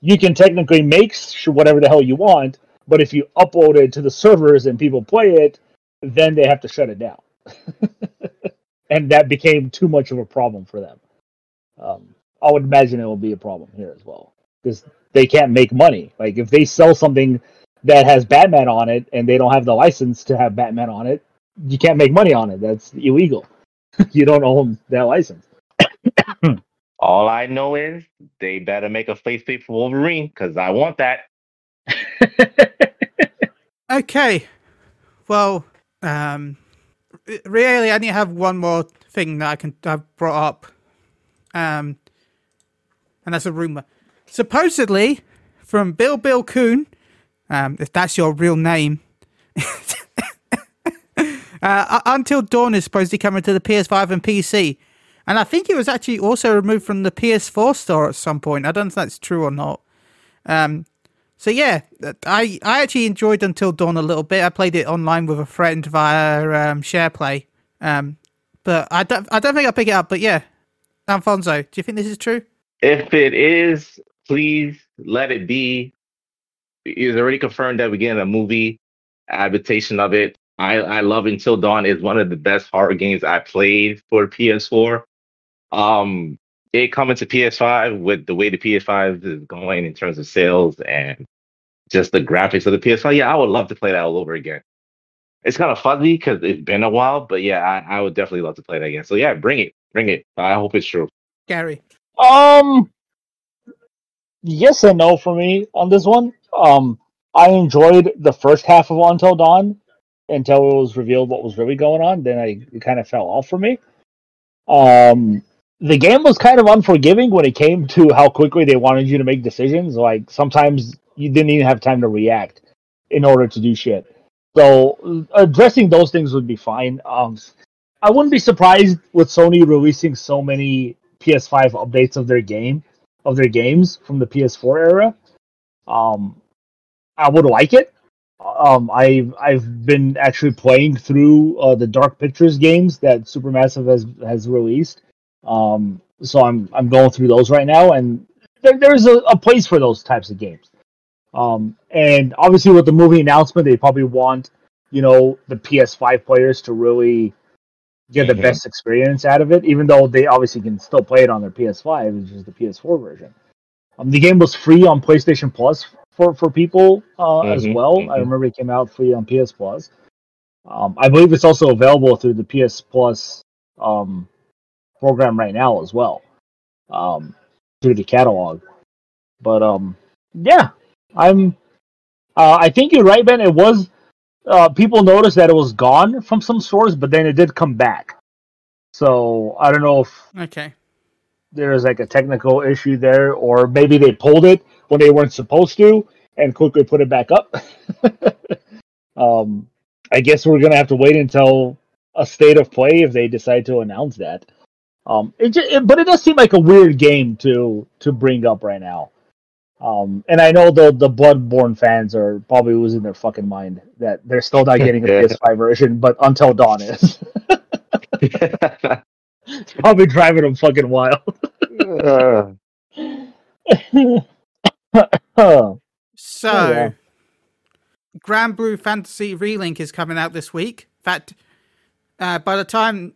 you can technically make sh- whatever the hell you want, but if you upload it to the servers and people play it, then they have to shut it down. and that became too much of a problem for them. Um, I would imagine it will be a problem here as well because they can't make money. Like if they sell something that has Batman on it and they don't have the license to have Batman on it, you can't make money on it. That's illegal. you don't own that license. All I know is they better make a faceplate for Wolverine because I want that. Okay, well, um, really, I only have one more thing that I can I've brought up, um, and that's a rumor. Supposedly, from billbil-kun, um, if that's your real name, uh, Until Dawn is supposed to be coming to the PS5 and PC, and I think it was actually also removed from the PS4 store at some point. I don't know if that's true or not. Um, so yeah, I I actually enjoyed Until Dawn a little bit. I played it online with a friend via um, SharePlay. Um, but I don't I don't think I'll pick it up. But yeah, Alfonso, do you think this is true? If it is, please let it be. It's already confirmed that we're getting a movie adaptation of it. I, I love Until Dawn is one of the best horror games I played for PS4. Um, it coming to PS5 with the way the PS5 is going in terms of sales and just the graphics of the PS5. Yeah, I would love to play that all over again. It's kind of fuzzy because it's been a while, but yeah, I, I would definitely love to play that again. So yeah, bring it, bring it. I hope it's true. Gari. Um, yes and no for me on this one. Um, I enjoyed the first half of Until Dawn until it was revealed what was really going on. Then I it kind of fell off for me. Um, the game was kind of unforgiving when it came to how quickly they wanted you to make decisions. Like sometimes you didn't even have time to react in order to do shit. So addressing those things would be fine. Um, I wouldn't be surprised with Sony releasing so many PS5 updates of their game of their games from the PS4 era. Um, I would like it Um, I've I've been actually playing through uh, the Dark Pictures games that Supermassive has has released. Um, so I'm I'm going through those right now, and there, there's a, a place for those types of games. Um, and obviously with the movie announcement, they probably want you know the PS5 players to really get the Mhm. best experience out of it, even though they obviously can still play it on their PS5, which is the PS4 version. Um, the game was free on PlayStation Plus for for people uh, as Mhm, well. I mhm. remember it came out free on PS Plus. Um, I believe it's also available through the PS Plus um, program right now as well, um, through the catalog. But um, yeah, I'm. Uh, I think you're right, Ben. It was. Uh, people noticed that it was gone from some stores, but then it did come back. So I don't know if Okay. there's like a technical issue there, or maybe they pulled it when they weren't supposed to and quickly put it back up. um, I guess we're gonna have to wait until a state of play if they decide to announce that. Um, it, just, it but it does seem like a weird game to to bring up right now. Um, and I know the the Bloodborne fans are probably losing their fucking mind that they're still not getting a Yeah. PS5 version, but Until Dawn is. it's probably driving them fucking wild. Uh, oh, So, yeah. Granblue Fantasy Relink is coming out this week. In fact, uh, by the time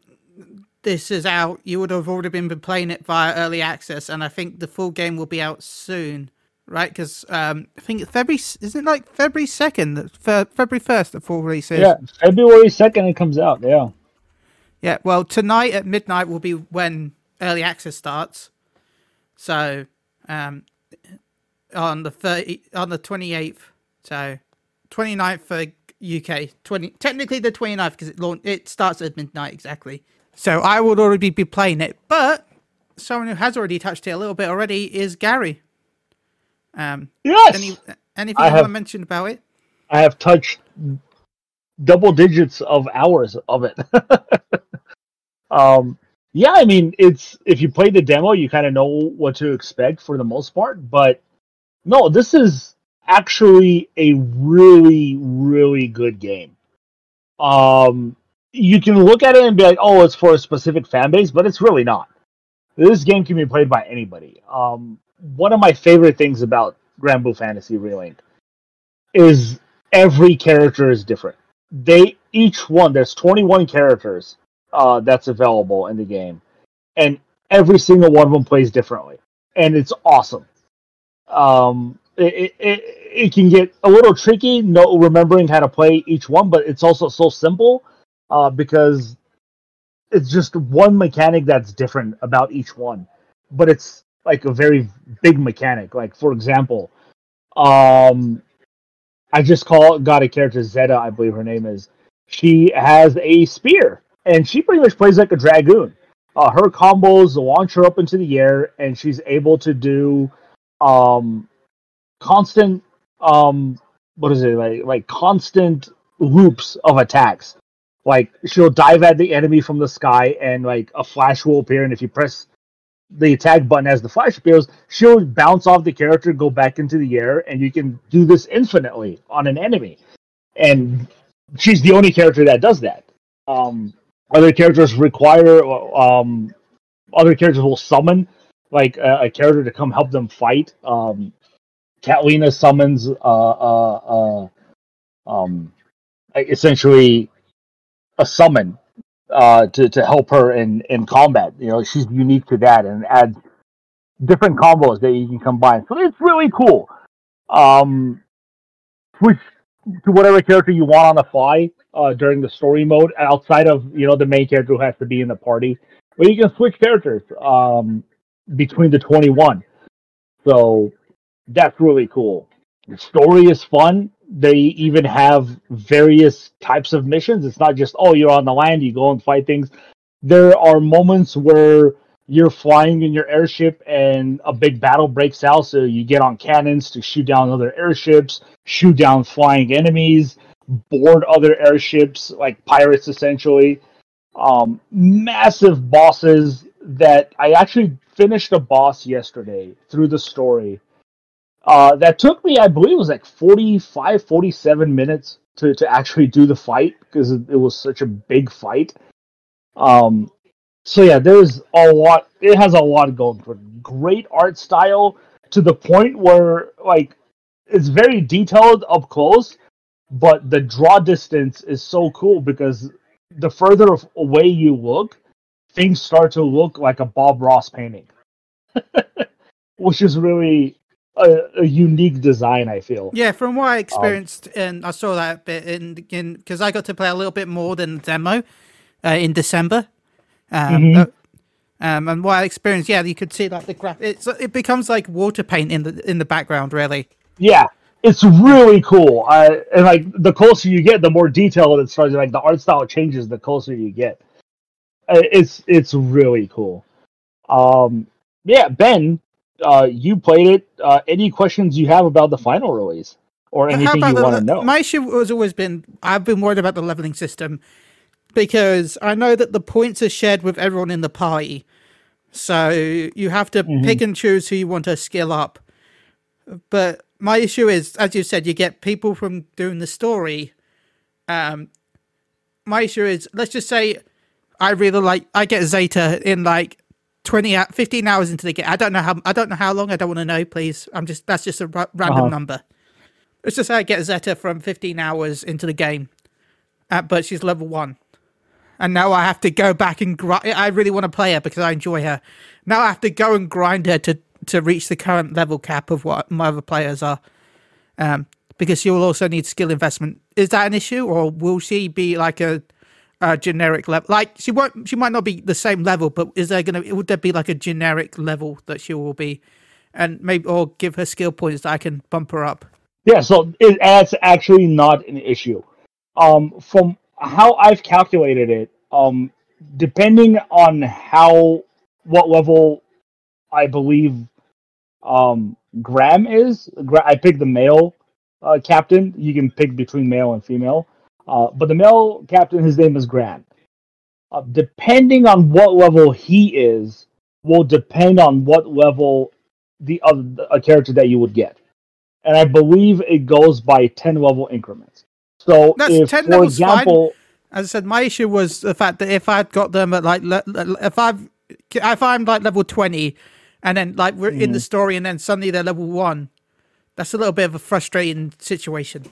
this is out, you would have already been playing it via early access, and I think the full game will be out soon, right? Because um, I think February isn't it like February second, February first, the full release is. yeah, February second it comes out. Yeah, Yeah, well, tonight at midnight will be when early access starts. So, um, on the 30, on the 28th, so 29th for UK, 20, technically the 29th because it launch, it starts at midnight exactly. So I would already be playing it, but someone who has already touched it a little bit already is Gari. Um, yes, any anything I you want have- to mention about it? I have touched double digits of hours of it. um, yeah, I mean, it's if you play the demo, you kind of know what to expect for the most part. But no, this is actually a really, really good game. Um, you can look at it and be like, "Oh, it's for a specific fan base," but it's really not. This game can be played by anybody. Um, one of my favorite things about Granblue Fantasy Relink is every character is different. They each one there's 21 characters uh, that's available in the game, and every single one of them plays differently, and it's awesome. Um, it, it, it, can get a little tricky, no remembering how to play each one, but it's also so simple uh, because it's just one mechanic that's different about each one, but it's like a very big mechanic. Like for example, um, I just call got a character Zeta, I believe her name is. She has a spear, and she pretty much plays like a dragoon. Uh, her combos launch her up into the air, and she's able to do um, constant um, what is it like like constant loops of attacks. Like she'll dive at the enemy from the sky, and like a flash will appear, and if you press the attack button as the flash appears, she'll bounce off the character, go back into the air, and you can do this infinitely on an enemy. And she's the only character that does that. Um, other characters require, um, other characters will summon like a, a character to come help them fight. Um, Katalina summons, uh, uh, uh, um, essentially a summon uh, to to help her in in combat. You know, she's unique to that and adds different combos that you can combine. So it's really cool. Um, switch to whatever character you want on the fly uh, during the story mode, outside of you know the main character who has to be in the party. But you can switch characters um, between the twenty one. So that's really cool. The story is fun. They even have various types of missions. It's not just oh you're on the land, you go and fight things. There are moments where you're flying in your airship and a big battle breaks out, so you get on cannons to shoot down other airships, shoot down flying enemies, board other airships like pirates essentially. Um, massive bosses that I actually finished a boss yesterday through the story Uh, that took me, I believe, it was like 45, 47 minutes to, to actually do the fight because it, was such a big fight. Um, so yeah, there's a lot. It has a lot going for it. Great art style to the point where like it's very detailed up close, but the draw distance is so cool because the further away you look, things start to look like a Bob Ross painting, which is really a, a unique design. I feel. Yeah, from what I experienced, and I saw that bit in in because I got to play a little bit more than the demo uh, in December. Um, Mhm. uh, um, and what I experienced, yeah, you could see like the graph. It's it becomes like water paint in the in the background, really. Yeah, it's really cool. I and like the closer you get, the more detailed it starts. Like the art style changes the closer you get. Uh, It's it's really cool. Um, yeah, Ben, uh, you played it. Uh, any questions you have about the final release or anything you want to know? My issue has always been I've been worried about the leveling system because I know that the points are shared with everyone in the party. So you have to Mm-hmm. pick and choose who you want to skill up. But my issue is, as you said, you get people from doing the story. Um, my issue is, let's just say, I really like, I get Zeta in like 20, 15 hours into the game. I don't know how, I don't know how long. I don't want to know, please. I'm just, that's just a random Uh-huh. number. Let's just say I get Zeta from 15 hours into the game, uh, but she's level one. And now I have to go back and grind. I really want to play her because I enjoy her. Now I have to go and grind her to, to reach the current level cap of what my other players are. Um, because she will also need skill investment. Is that an issue, or will she be like a, a generic level? Like she won't. She might not be the same level, but is there gonna? Would there be like a generic level that she will be, and maybe or give her skill points that I can bump her up? Yeah, so it, that's actually not an issue. Um, from how I've calculated it, um, depending on how what level I believe um, Gran is, I picked the male uh, captain. You can pick between male and female, uh, but the male captain, his name is Gran. Uh, depending on what level he is, will depend on what level the other a character that you would get and I believe it goes by ten level increments. So That's if, 10 for levels fine. example, As I said, my issue was the fact that if I'd got them at like le- le- if I've if I'm like level twenty, and then like we're in Mm-hmm. the story, and then suddenly they're level one, that's a little bit of a frustrating situation.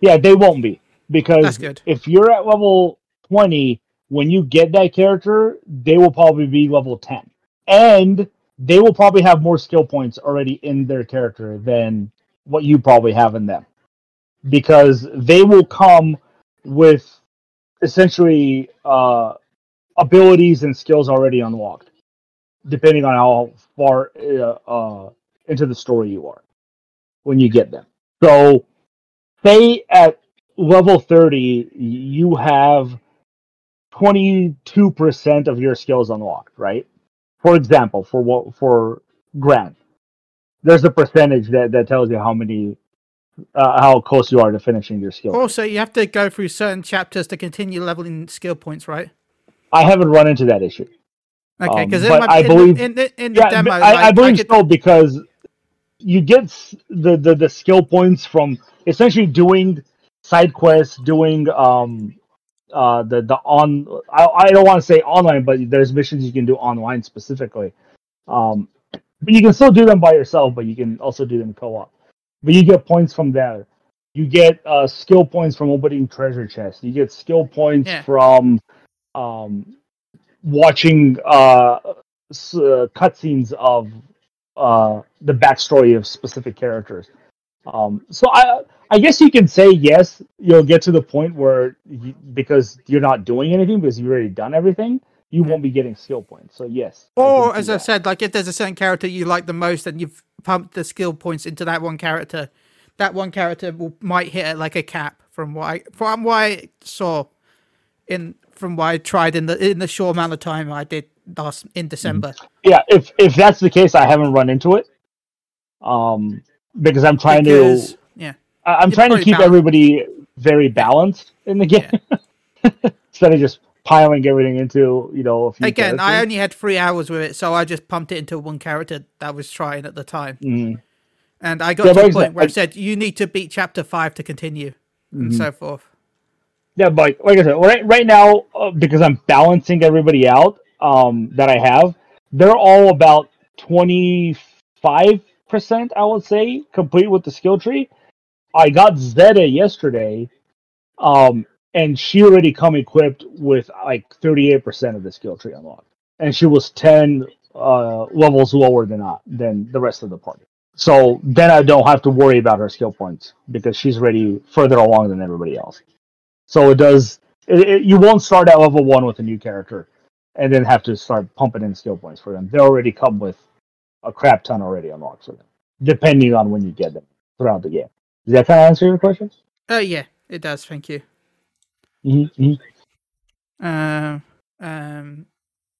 yeah, they won't be because if you're at level twenty, when you get that character, they will probably be level ten, and they will probably have more skill points already in their character than what you probably have in them, because they will come with essentially uh, abilities and skills already unlocked, depending on how far uh, uh, into the story you are when you get them. So, say at level 30, you have 22% of your skills unlocked, right? For example, for what for Gran, there's a percentage that, that tells you how many uh, how close you are to finishing your skill. Also, you have to go through certain chapters to continue leveling skill points, right? I haven't run into that issue. Okay, Um, because but I in, believe- the, in, the, in the Yeah, demo, I, I like, believe get- so because you get the, the the skill points from essentially doing side quests, doing um uh the the on I, I don't want to say online, but there's missions you can do online specifically. Um, but you can still do them by yourself, but you can also do them co-op. But you get points from there. You get uh, skill points from opening treasure chests. You get skill points Yeah. from um, watching uh, s- uh, cutscenes of uh, the backstory of specific characters. Um, so I I guess you can say yes. You'll get to the point where you, because you're not doing anything because you've already done everything, you won't be getting skill points. So yes. Or, can as I that. said, like if there's a certain character you like the most and you've pumped the skill points into that one character, that one character will, might hit it like a cap from what I, from what I saw in from what I tried in the in the short amount of time I did last in December. yeah, if if that's the case, I haven't run into it. Um, because I'm trying Because to yeah, I'm trying to keep balanced. everybody very balanced in the game instead of just piling everything into you know a few again, I only had three hours with it, so I just pumped it into one character that was trying at the time. Mhm. And I got Yeah, to a point where I said you need to beat chapter five to continue, and Mhm. so forth. Yeah, but like I said, right, right now uh, because I'm balancing everybody out um, that I have, they're all about twenty five percent, I would say, complete with the skill tree. I got Zeta yesterday, um, and she already come equipped with like thirty eight percent of the skill tree unlocked, and she was ten uh, levels lower than I, than the rest of the party. So then I don't have to worry about her skill points because she's already further along than everybody else. So it does. It, it, you won't start at level one with a new character, and then have to start pumping in skill points for them. They already come with a crap ton already unlocked for them, depending on when you get them throughout the game. Does that kind of answer your question? Oh yeah, it does. Thank you. Mm-hmm. Um, um,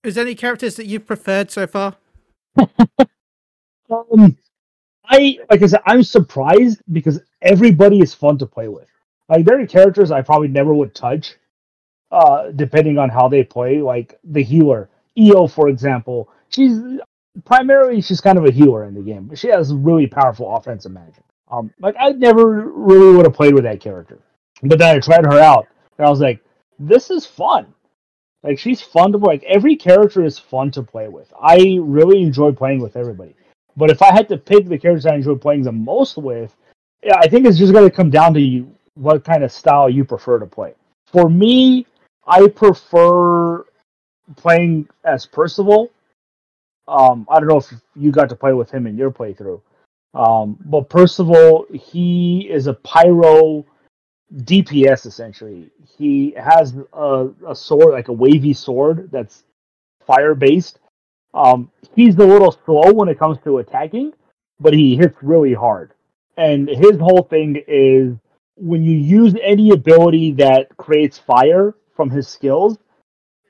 is there any characters that you've preferred so far? Um, I like I said, I'm surprised because everybody is fun to play with. Like there are characters I probably never would touch, uh, depending on how they play. Like the healer, Io, for example. She's primarily she's kind of a healer in the game, she has really powerful offensive magic. Um, like I never really would have played with that character, but then I tried her out, and I was like, this is fun. Like she's fun to play. Like every character is fun to play with. I really enjoy playing with everybody. But if I had to pick the characters I enjoy playing the most with, yeah, I think it's just going to come down to you, what kind of style you prefer to play. For me, I prefer playing as Percival. Um, I don't know if you got to play with him in your playthrough, um, but Percival, he is a pyro DPS essentially. He has a, a sword, like a wavy sword that's fire based. Um, he's a little slow when it comes to attacking, but he hits really hard. And his whole thing is when you use any ability that creates fire from his skills,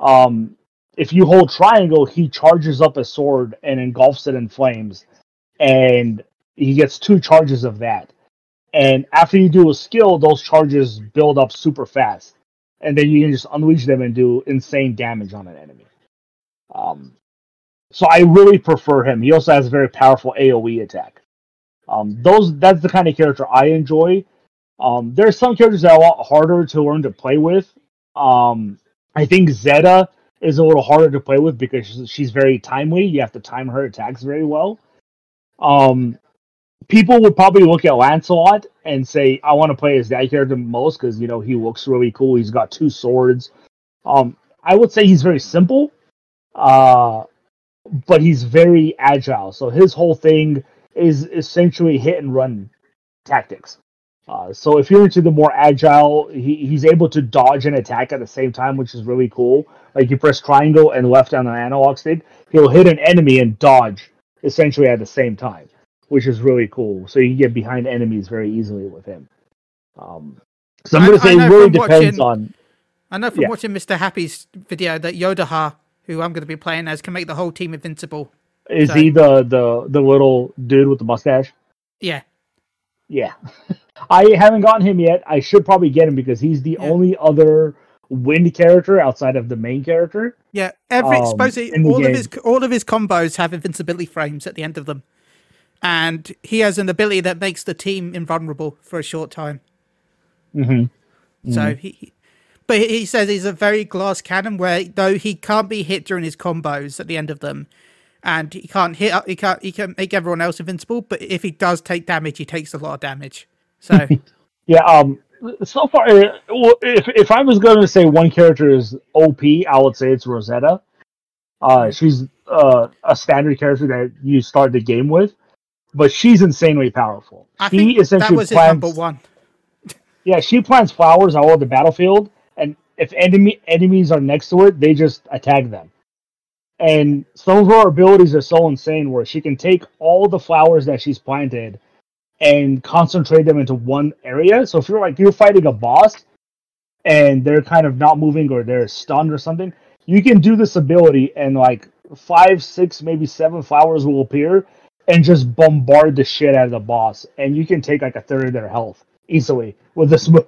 um, if you hold triangle, he charges up a sword and engulfs it in flames, and he gets two charges of that. And after you do a skill, those charges build up super fast, and then you can just unleash them and do insane damage on an enemy. Um, so I really prefer him. He also has a very powerful AOE attack. Um, those that's the kind of character I enjoy. Um, there are some characters that are a lot harder to learn to play with. Um, I think Zeta is a little harder to play with because she's, very timely. You have to time her attacks very well. Um, people would probably look at Lancelot and say, "I want to play as that character most because you know he looks really cool. He's got two swords." Um, I would say he's very simple, uh, but he's very agile. So his whole thing is essentially hit and run tactics. Uh, so if you're into the more agile, he, he's able to dodge and attack at the same time, which is really cool. Like you press triangle and left on the analog stick, he'll hit an enemy and dodge essentially at the same time, which is really cool. So you can get behind enemies very easily with him. Um, so I'm going to say it really depends watching- on. I know from Yeah. watching Mr. Happy's video that Yodarha, who I'm going to be playing as, can make the whole team invincible. Is so- he the, the the little dude with the mustache? Yeah, Yeah. I haven't gotten him yet. I should probably get him because he's the Yeah. only other wind character outside of the main character. yeah. Every Um, supposedly all of his all of his combos have invincibility frames at the end of them, and he has an ability that makes the team invulnerable for a short time. Mm-hmm. So he, he- but he says he's a very glass cannon where though he can't be hit during his combos at the end of them, and he can't hit he can't he can make everyone else invincible. But if he does take damage, he takes a lot of damage. So Yeah. Um. So far, uh, if if I was going to say one character is OP, I would say it's Rosetta. Uh, she's uh, a standard character that you start the game with, but she's insanely powerful. I she think that essentially was his plants, number one. Yeah, she plants flowers all over the battlefield, and if enemy enemies are next to it, they just attack them. And some of her abilities are so insane where she can take all the flowers that she's planted and concentrate them into one area. So if you're like you're fighting a boss and they're kind of not moving or they're stunned or something, you can do this ability and like five, six, maybe seven flowers will appear and just bombard the shit out of the boss. And you can take like a third of their health easily with this move.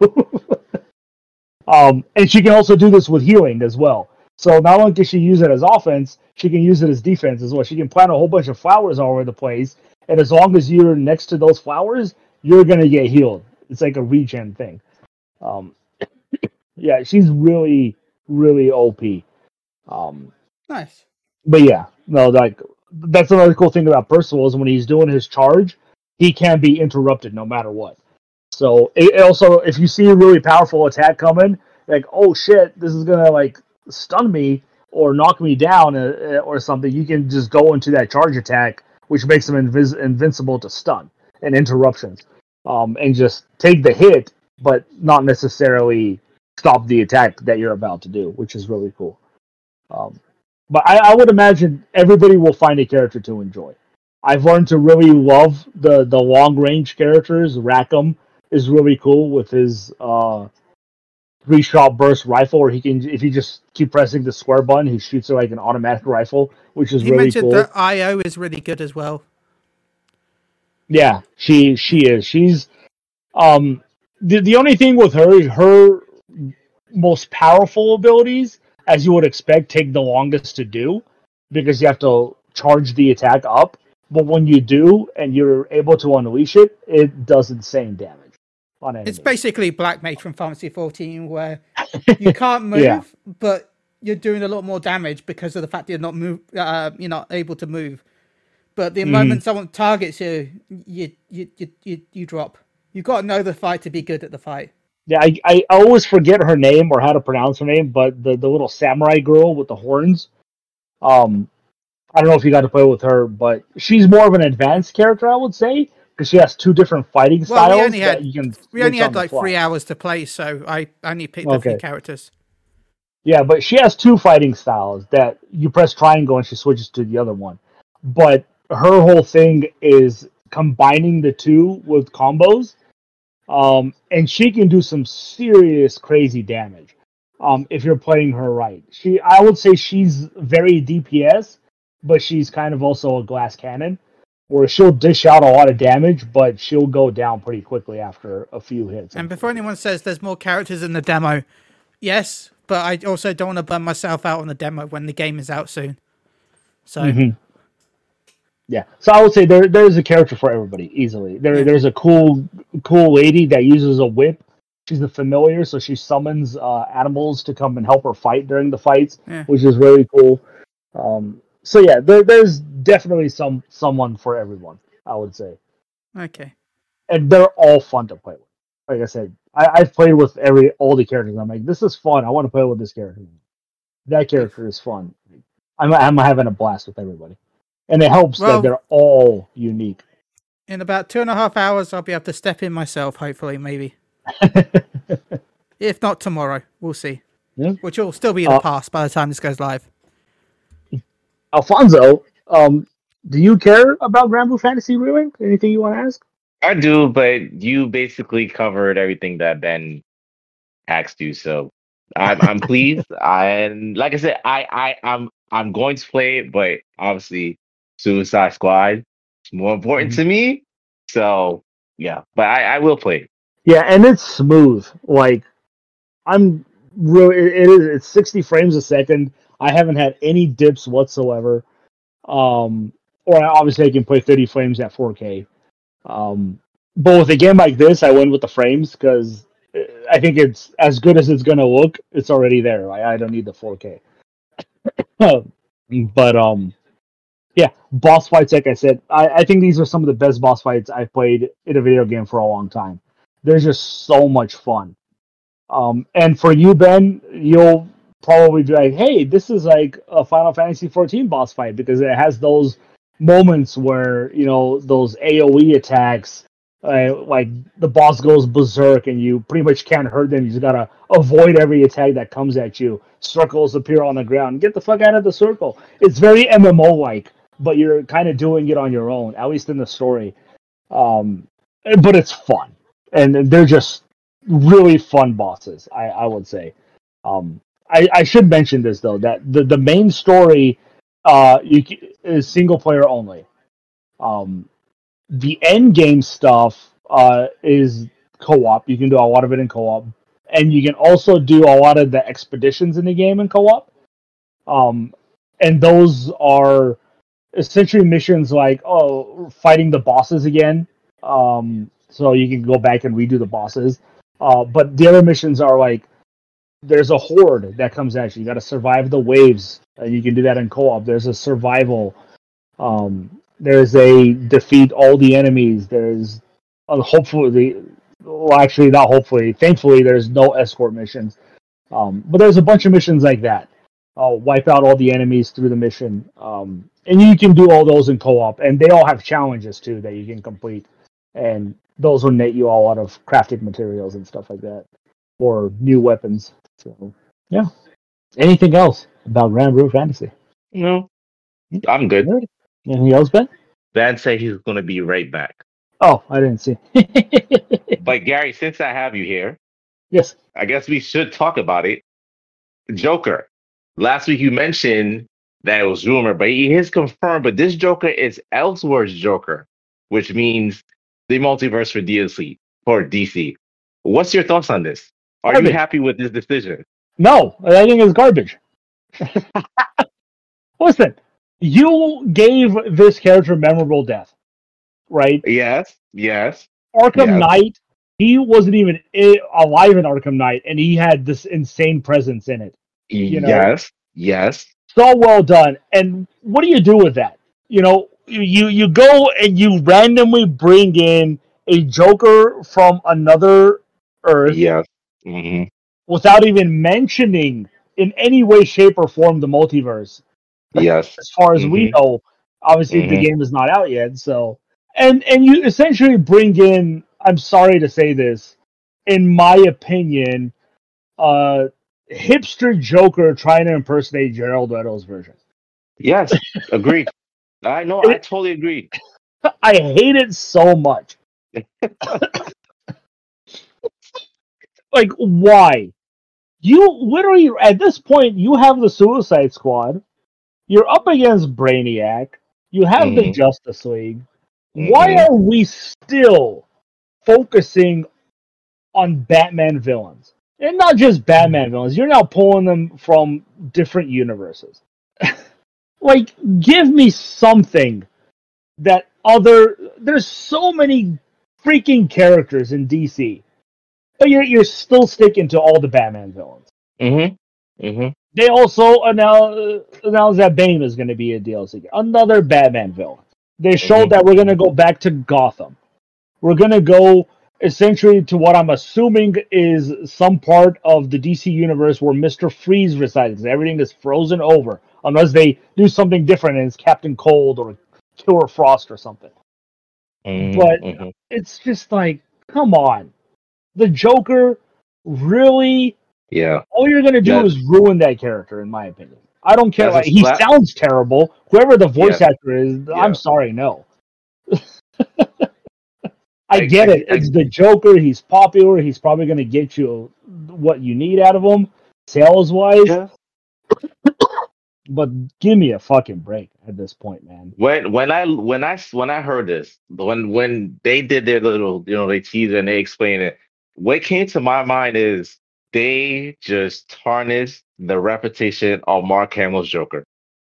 um, and she can also do this with healing as well. So not only can she use it as offense, she can use it as defense as well. She can plant a whole bunch of flowers all over the place, and as long as you're next to those flowers, you're gonna get healed. It's like a regen thing. Um, yeah, she's really, really OP. Um, Nice. but yeah, no, like that's another cool thing about Percival is when he's doing his charge, he can be interrupted no matter what. So it, it also, if you see a really powerful attack coming, like oh shit, this is gonna like stun me or knock me down uh, or something, you can just go into that charge attack, which makes him invis- invincible to stun and interruptions, um, and just take the hit, but not necessarily stop the attack that you're about to do, which is really cool. Um, but I, I would imagine everybody will find a character to enjoy. I've learned to really love the the long range characters. Rackam is really cool with his uh, three shot burst rifle, where he can if you just keep pressing the square button, he shoots it like an automatic rifle, which is He really mentioned cool. that Io is really good as well. Yeah, she she is. She's um the the only thing with her is her most powerful abilities, as you would expect, take the longest to do because you have to charge the attack up. But when you do and you're able to unleash it, it does insane damage on. It's basically Black Mage from Fantasy 14, where you can't move, Yeah. but you're doing a lot more damage because of the fact that you're not move, uh, you're not able to move. But the Mhm. moment someone targets you, you you you you, you drop. You've got to know the fight to be good at the fight. Yeah, I, I always forget her name or how to pronounce her name, but the, the little samurai girl with the horns. Um, I don't know if you got to play with her, but she's more of an advanced character, I would say, because she has two different fighting Well, styles we only had- you can. We only had like three hours to play, so I only picked a few characters. Yeah, but she has two fighting styles that you press triangle and she switches to the other one. But her whole thing is combining the two with combos. Um, and she can do some serious crazy damage. Um, if you're playing her right. She I would say she's very DPS, but she's kind of also a glass cannon where she'll dish out a lot of damage, but she'll go down pretty quickly after a few hits. And before anyone says there's more characters in the demo, yes, but I also don't want to burn myself out on the demo when the game is out soon. So Mhm. Yeah, so I would say there there's a character for everybody easily. There there's a cool cool lady that uses a whip. She's a familiar, so she summons uh, animals to come and help her fight during the fights, Yeah. which is really cool. Um, so yeah, there, there's definitely some someone for everyone. I would say, okay. and they're all fun to play with. Like I said, I, I've played with every all the characters. I'm like, this is fun. I want to play with this character. That character is fun. I'm I'm having a blast with everybody, and it helps Well- that they're all unique. In about two and a half hours, I'll be able to step in myself. Hopefully, maybe. If not tomorrow, we'll see. Yeah. Which will still be in the Uh, past by the time this goes live. Alfonso, um, do you care about Granblue Fantasy Brewing? Anything you want to ask? I do, but you basically covered everything that Ben asked you, so I'm I'm pleased. And like I said, I I I'm I'm going to play it, but obviously Suicide Squad is more important to me. So yeah, but I I will play. it. Yeah, and it's smooth. Like I'm really, it is. It's 60 frames a second. I haven't had any dips whatsoever. Um, or obviously I can play 30 frames at 4K. Um, but with a game like this, I went with the frames because I think it's as good as it's gonna look. It's already there. I, don't need the 4K. but um, yeah, boss fights. Like I said, I, I think these are some of the best boss fights I've played in a video game for a long time. They're just so much fun. Um, and for you, Ben, you'll probably be like, "Hey, this is like a Final Fantasy 14 boss fight because it has those moments where you know those AOE attacks, uh, like the boss goes berserk and you pretty much can't hurt them. You just gotta avoid every attack that comes at you. Circles appear on the ground. Get the fuck out of the circle. It's very MMO like, but you're kind of doing it on your own, at least in the story. Um, but it's fun, and they're just really fun bosses. I, I would say. Um, I, I should mention this though that the, the main story uh you is single player only. Um, the end game stuff uh is co-op. You can do a lot of it in co-op, and you can also do a lot of the expeditions in the game in co-op. Um, and those are essentially missions like oh fighting the bosses again. Um, so you can go back and redo the bosses. Uh, but the other missions are like there's a horde that comes at you. You got to survive the waves, and you can do that in co-op. There's a survival. Um, there's a defeat all the enemies. There's hopefully, well, actually not hopefully, thankfully, there's no escort missions. Um, but there's a bunch of missions like that. I'll wipe out all the enemies through the mission, um, and you can do all those in co-op, and they all have challenges too that you can complete, and those will net you all out of crafted materials and stuff like that, or new weapons. So yeah. Anything else about Granblue Fantasy? No, I'm good. Anything else, Ben? Van said he's going to be right back. Oh, I didn't see. But Gari, since I have you here, yes. I guess we should talk about it. Joker. Last week you mentioned that it was rumored, but he is confirmed. But this Joker is Elseworlds Joker, which means the multiverse for DLC for DC. What's your thoughts on this? Are Garbage. you happy with this decision? No, I think it's garbage. Listen, you gave this character memorable death, right? Yes, yes, Arkham Yes. Knight, he wasn't even alive in Arkham Knight, and he had this insane presence in it. You know? yes, yes. So well done. And what do you do with that? You know, you you go and you randomly bring in a Joker from another Earth Yes. Hmm without even mentioning in any way, shape, or form the multiverse. Yes. as far as we Mhm. know. Obviously, the Mhm. game is not out yet, so and and you essentially bring in. I'm sorry to say this, in my opinion, uh, hipster Joker trying to impersonate Jared Leto's version. Yes. agreed. I know. I totally agree. I hate it so much. like, why? You literally at this point you have the Suicide Squad. You're up against Brainiac. You have the Mhm. Justice League. Why Mhm. are we still focusing on Batman villains? And not just Batman villains. You're now pulling them from different universes. like, give me something that other. There's so many freaking characters in DC, but you're you're still sticking to all the Batman villains. Mm-hmm. Mm-hmm. They also announced, announced that Bane is going to be a DLC. Another Batman villain. They showed Mhm. that we're going to go back to Gotham. We're going to go essentially to what I'm assuming is some part of the DC universe where Mister Freeze resides. Everything is frozen over unless they do something different and it's Captain Cold or Killer Frost or something. Mm-hmm. But- It's just like, come on, the Joker really yeah. all you're gonna do Yeah. is ruin that character, in my opinion. I don't care. Like, he splat- sounds terrible. Whoever the voice Yeah. actor is, Yeah. I'm sorry, no. I I- get I- it. It's the Joker. He's popular. He's probably gonna get you what you need out of him, sales wise. Yeah. But give me a fucking break at this point, man. When when I when I when I heard this, when when they did their little, you know, they teaser and they explained it, what came to my mind is they just tarnished the reputation of Mark Hamill's Joker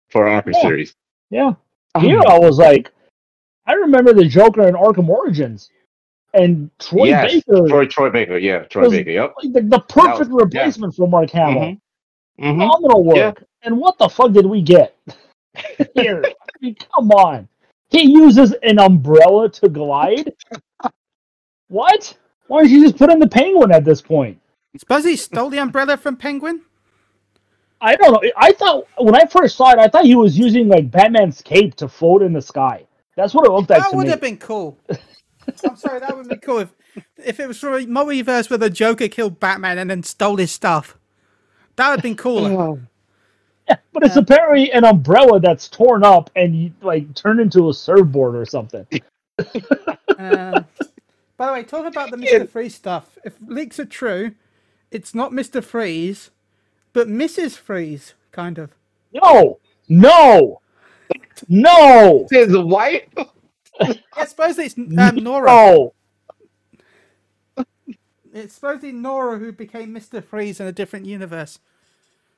for Arkham Yeah. series. Yeah. Here I was like, I remember the Joker in Arkham Origins, and Troy yes, Baker, Troy Troy Baker, yeah, Troy was- Baker, yep. like, the, the perfect yeah. replacement for Mark Hamill. Mhm. Mhm. phenomenal work. Yeah. And what the fuck did we get here? I mean, come on. He uses an umbrella to glide. what? Why don't you just put in the penguin at this point? Suppose he stole the umbrella from Penguin? I don't know. I thought when I first saw it, I thought he was using like Batman's cape to float in the sky. That's what it looked like that to would me. have been cool. I'm sorry, that would be cool if if it was from a multiverse where the Joker killed Batman and then stole his stuff. That would have been cooler. But it's apparently an umbrella that's torn up and you, like turned into a surfboard or something. Uh, by the way, talk about the Mr. Freeze stuff, if leaks are true, it's not Mr. Freeze, but Mrs. Freeze, kind of. No, no, no, His wife. I suppose it's um, Nora. no. It's supposedly Nora who became Mr. Freeze in a different universe.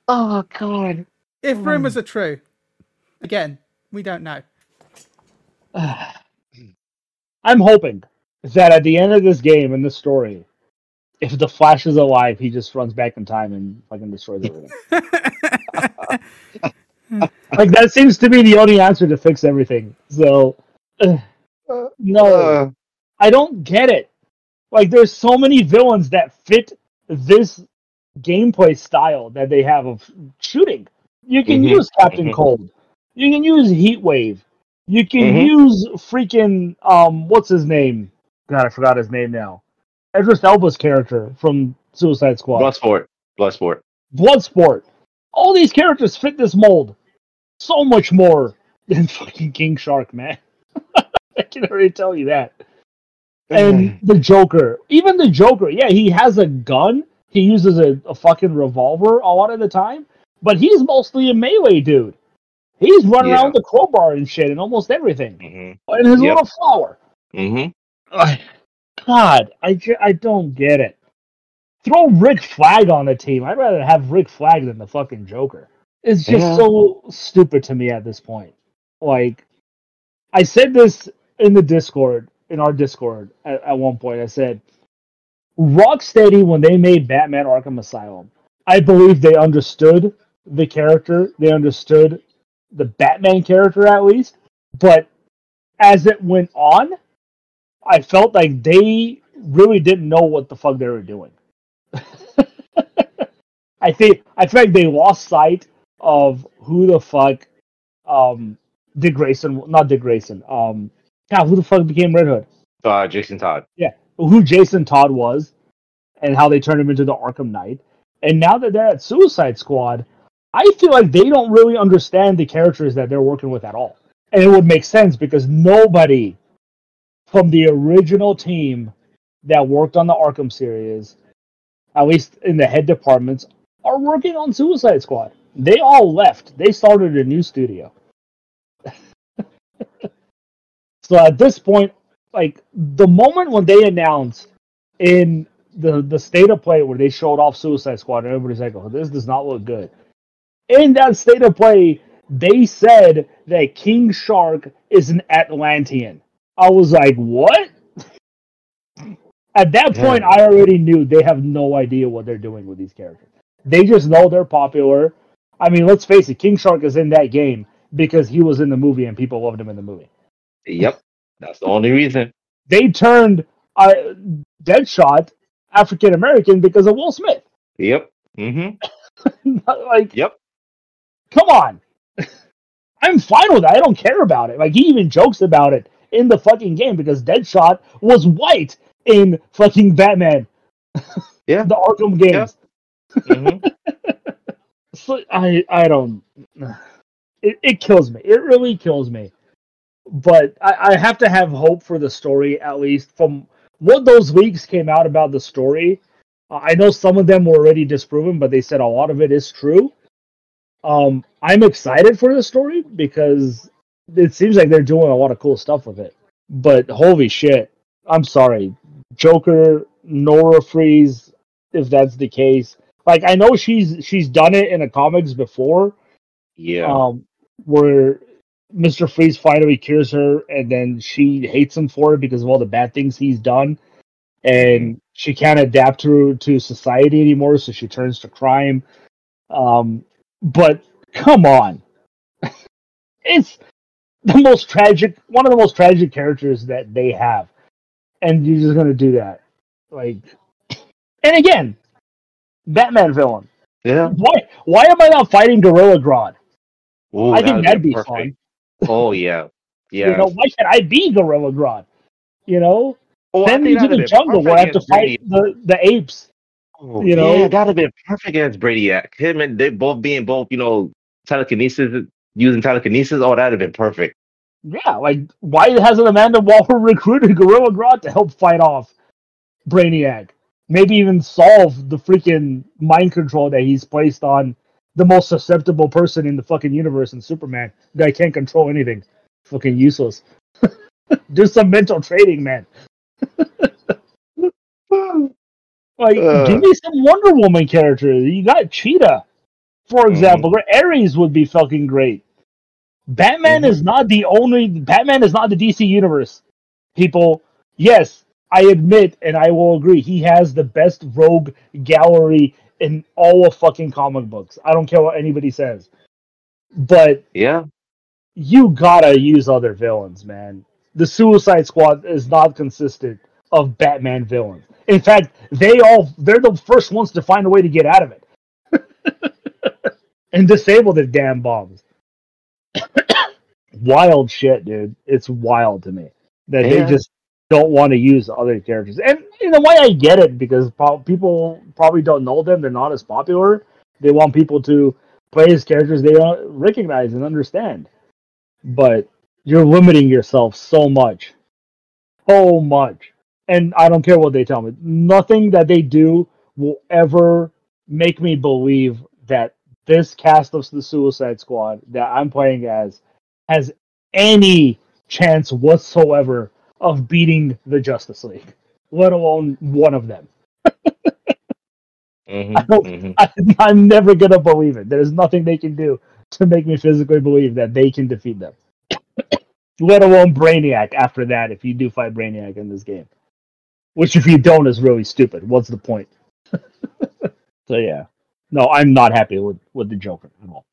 Oh God. If rumors are true, again, we don't know. I'm hoping that at the end of this game and this story, if the Flash is alive, he just runs back in time and fucking destroys everything. like that seems to be the only answer to fix everything. So, uh, no, Uh, I don't get it. Like, there's so many villains that fit this gameplay style that they have of shooting. You can Mhm, use Captain mhm. Cold. You can use Heat Wave. You can Mhm. use freaking um, what's his name? God, I forgot his name now. Idris Elba's character from Suicide Squad. Bloodsport. Bloodsport. Bloodsport. All these characters fit this mold so much more than fucking King Shark, man. I can already tell you that. And the Joker, even the Joker, yeah, he has a gun. He uses a, a fucking revolver a lot of the time, but he's mostly a melee dude. He's running Yeah. around with the crowbar and shit and almost everything. hmm And his Yep. little flower. hmm Ugh, God, I, ju- I don't get it. Throw Rick Flag on the team. I'd rather have Rick Flag than the fucking Joker. It's just Yeah. so stupid to me at this point. Like, I said this in the Discord, in our Discord at, at one point. I said, Rocksteady, when they made Batman Arkham Asylum, I believe they understood the character. They understood the Batman character at least. But as it went on, I felt like they really didn't know what the fuck they were doing. I think I feel like they lost sight of who the fuck um Dick Grayson not Dick Grayson. Um God, who the fuck became Red Hood? Uh, Jason Todd. Yeah. Who Jason Todd was and how they turned him into the Arkham Knight. And now that they're at Suicide Squad, I feel like they don't really understand the characters that they're working with at all. And it would make sense because nobody from the original team that worked on the Arkham series, at least in the head departments, are working on Suicide Squad. They all left. They started a new studio. so at this point, like the moment when they announced in the the state of play where they showed off Suicide Squad, and everybody's like, "Oh, this does not look good." In that state of play, they said that King Shark is an Atlantean. I was like, "What?" At that point, Yeah. I already knew they have no idea what they're doing with these characters. They just know they're popular. I mean, let's face it, King Shark is in that game because he was in the movie and people loved him in the movie. Yep. That's the only reason. They turned uh, Deadshot African American because of Will Smith. Yep. Mm-hmm. like, Yep. come on. I'm fine with that. I don't care about it. Like, he even jokes about it in the fucking game because Deadshot was white in fucking Batman. Yeah. the Arkham games. hmm So I I don't. It it kills me. It really kills me. But I, I have to have hope for the story at least from what those leaks came out about the story. uh, I know some of them were already disproven, but they said a lot of it is true. Um, I'm excited for the story because it seems like they're doing a lot of cool stuff with it. But holy shit, I'm sorry, Joker, Nora Freeze, if that's the case. Like I know she's she's done it in the comics before, Yeah. um, where Mister Freeze finally cures her, and then she hates him for it because of all the bad things he's done, and she can't adapt to to society anymore, so she turns to crime. Um, but come on, it's the most tragic, one of the most tragic characters that they have, and you're just gonna do that, like, and again, Batman villain. yeah. Why? Why am I not fighting Gorilla Grodd? Ooh, I think that'd be perfect. fun. Oh yeah. Yeah. You know, why should I be Gorilla Grodd? You know, oh, send me to the jungle where I have to fight the, the apes. Oh, you know? yeah, that'd have been perfect against Brainiac. Him and they both being both, you know, telekinesis, using telekinesis. Oh, that'd have been perfect. Yeah, like why hasn't Amanda Waller recruited Gorilla Grodd to help fight off Brainiac? Maybe even solve the freaking mind control that he's placed on the most susceptible person in the fucking universe in Superman. Guy can't control anything. Fucking useless. Do some mental training, man. Like, Uh. give me some Wonder Woman character. You got Cheetah. for example, Ares would be fucking great. Batman Mhm. is not the only Batman is not the DC universe. People, yes, I admit and I will agree, he has the best rogue gallery in all of fucking comic books. I don't care what anybody says. But Yeah. you gotta use other villains, man. The Suicide Squad is not consistent of Batman villains. In fact, they all they're the first ones to find a way to get out of it. and disable the damn bombs. Wild shit, dude. It's wild to me that Yeah. they just don't want to use other characters. And in a way, I get it because pro- people probably don't know them. They're not as popular. They want people to play as characters they don't recognize and understand. But you're limiting yourself so much, so much. And I don't care what they tell me. Nothing that they do will ever make me believe that this cast of the Suicide Squad that I'm playing as has any chance whatsoever of beating the Justice League, let alone one of them. hmm I I, I'm never gonna believe it. There's nothing they can do to make me physically believe that they can defeat them. let alone Brainiac after that, if you do fight Brainiac in this game. Which, if you don't, is really stupid. What's the point? so, yeah. No, I'm not happy with, with the Joker at all.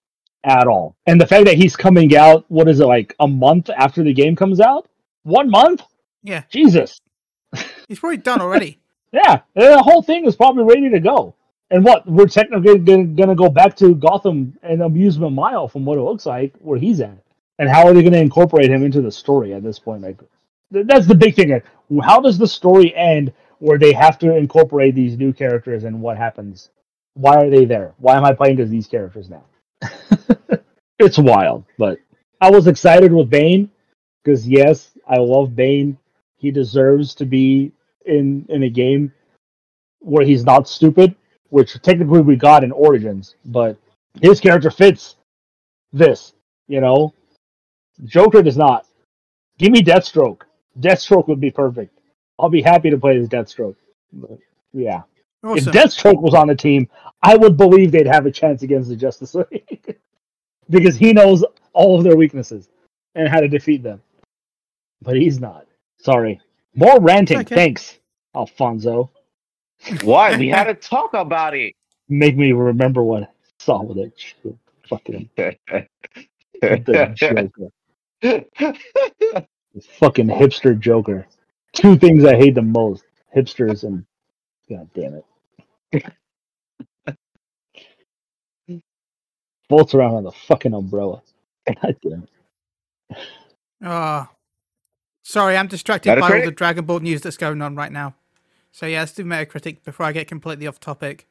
At all. And the fact that he's coming out, what is it, like a month after the game comes out? One month? Yeah, Jesus. he's probably done already. Yeah, the whole thing is probably ready to go. And what we're technically going to go back to Gotham and Amusement Mile from what it looks like, where he's at, and how are they going to incorporate him into the story at this point? Like, th- that's the big thing. Like, how does the story end where they have to incorporate these new characters and what happens? Why are they there? Why am I playing as these characters now? it's wild, but I was excited with Bane because yes, I love Bane. He deserves to be in in a game where he's not stupid, which technically we got in Origins, but his character fits this, you know. Joker does not. Give me Deathstroke. Deathstroke would be perfect. I'll be happy to play as Deathstroke. But yeah. Awesome. If Deathstroke was on the team, I would believe they'd have a chance against the Justice League. because he knows all of their weaknesses and how to defeat them. But he's not. Sorry. More ranting. Okay. Thanks, Alfonso. Why? We had to talk about it. Make me remember what I saw with it. Fucking Joker. Fucking hipster Joker. Two things I hate the most: hipsters and God damn it. Bolts around on the fucking umbrella. God damn it. Oh, sorry, I'm distracted by all the Dragon Ball news that's going on right now. So yeah, let's do Metacritic before I get completely off topic.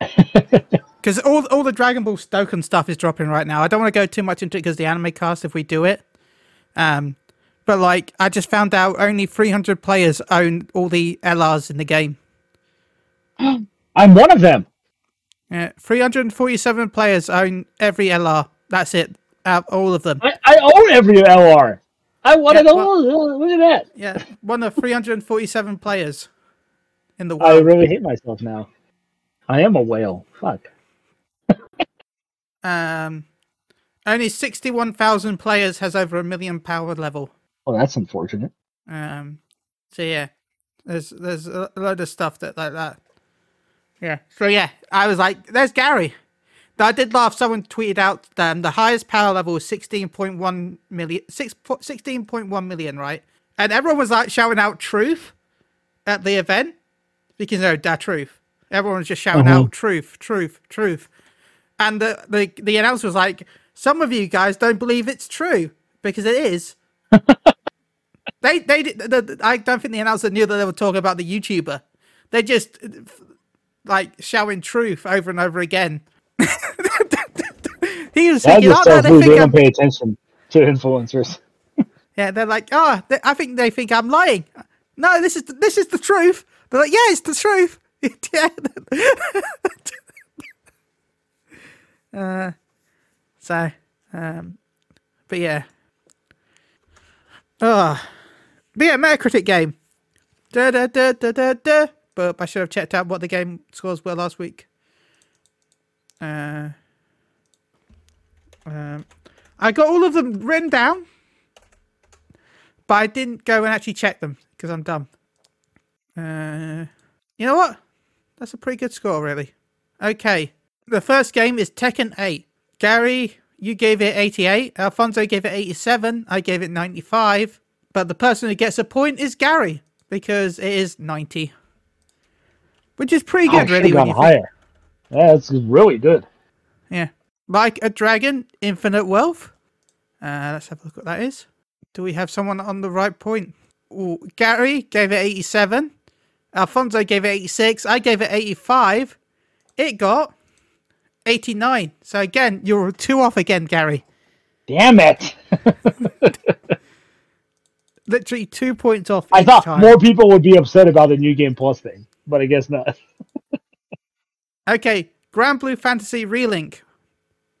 Because all all the Dragon Ball Dokkan stuff is dropping right now. I don't want to go too much into it because the anime cast if we do it. Um, but like I just found out only 300 players own all the LRs in the game. I'm one of them. Yeah, 347 players own every LR. That's it. Out of all of them. I, I own every LR. I want Yeah, go. well- look at that. Yeah, one of 347 players in the world. I really hate myself now. I am a whale. Fuck. Um, only 61,000 players has over a million power level. Oh, that's unfortunate. Um, so yeah, there's there's a load of stuff that like that. Yeah. So yeah, I was like, "There's Gari." I did laugh. Someone tweeted out um, the highest power level was 16.1 million, six, 16.1 million, right? And everyone was like shouting out "truth" at the event because no, that truth. Everyone was just shouting Uh-huh. out "truth, truth, truth," and the, the the announcer was like, "Some of you guys don't believe it's true because it is." They they did- the, the, I don't think the announcer knew that they were talking about the YouTuber. They just like shouting truth over and over again. he was thinking, oh no, they they think don't pay attention to influencers. yeah, they're like, oh, they, I think they think I'm lying. No, this is the, this is the truth. They're like, yeah, it's the truth. yeah. uh, so, um, but yeah. Oh, but yeah, Metacritic game. Da da da da da da. But I should have checked out what the game scores were last week. Uh, Um, I got all of them written down, but I didn't go and actually check them because I'm dumb. Uh, you know what? That's a pretty good score, really. Okay. The first game is Tekken 8. Gari, you gave it 88. Alfonso gave it 87. I gave it 95. But the person who gets a point is Gari because it is 90. Which is pretty good, should've really. When you think- higher. Yeah, it's really good. Yeah. Like a Dragon, Infinite Wealth. Uh, let's have a look what that is. Do we have someone on the right point? Ooh, Gari gave it 87. Alfonso gave it 86. I gave it 85. It got 89. So again, you're two off again, Gari. Damn it! Literally two points off. I thought time. more people would be upset about the new game plus thing, but I guess not. Okay, Granblue Fantasy Relink.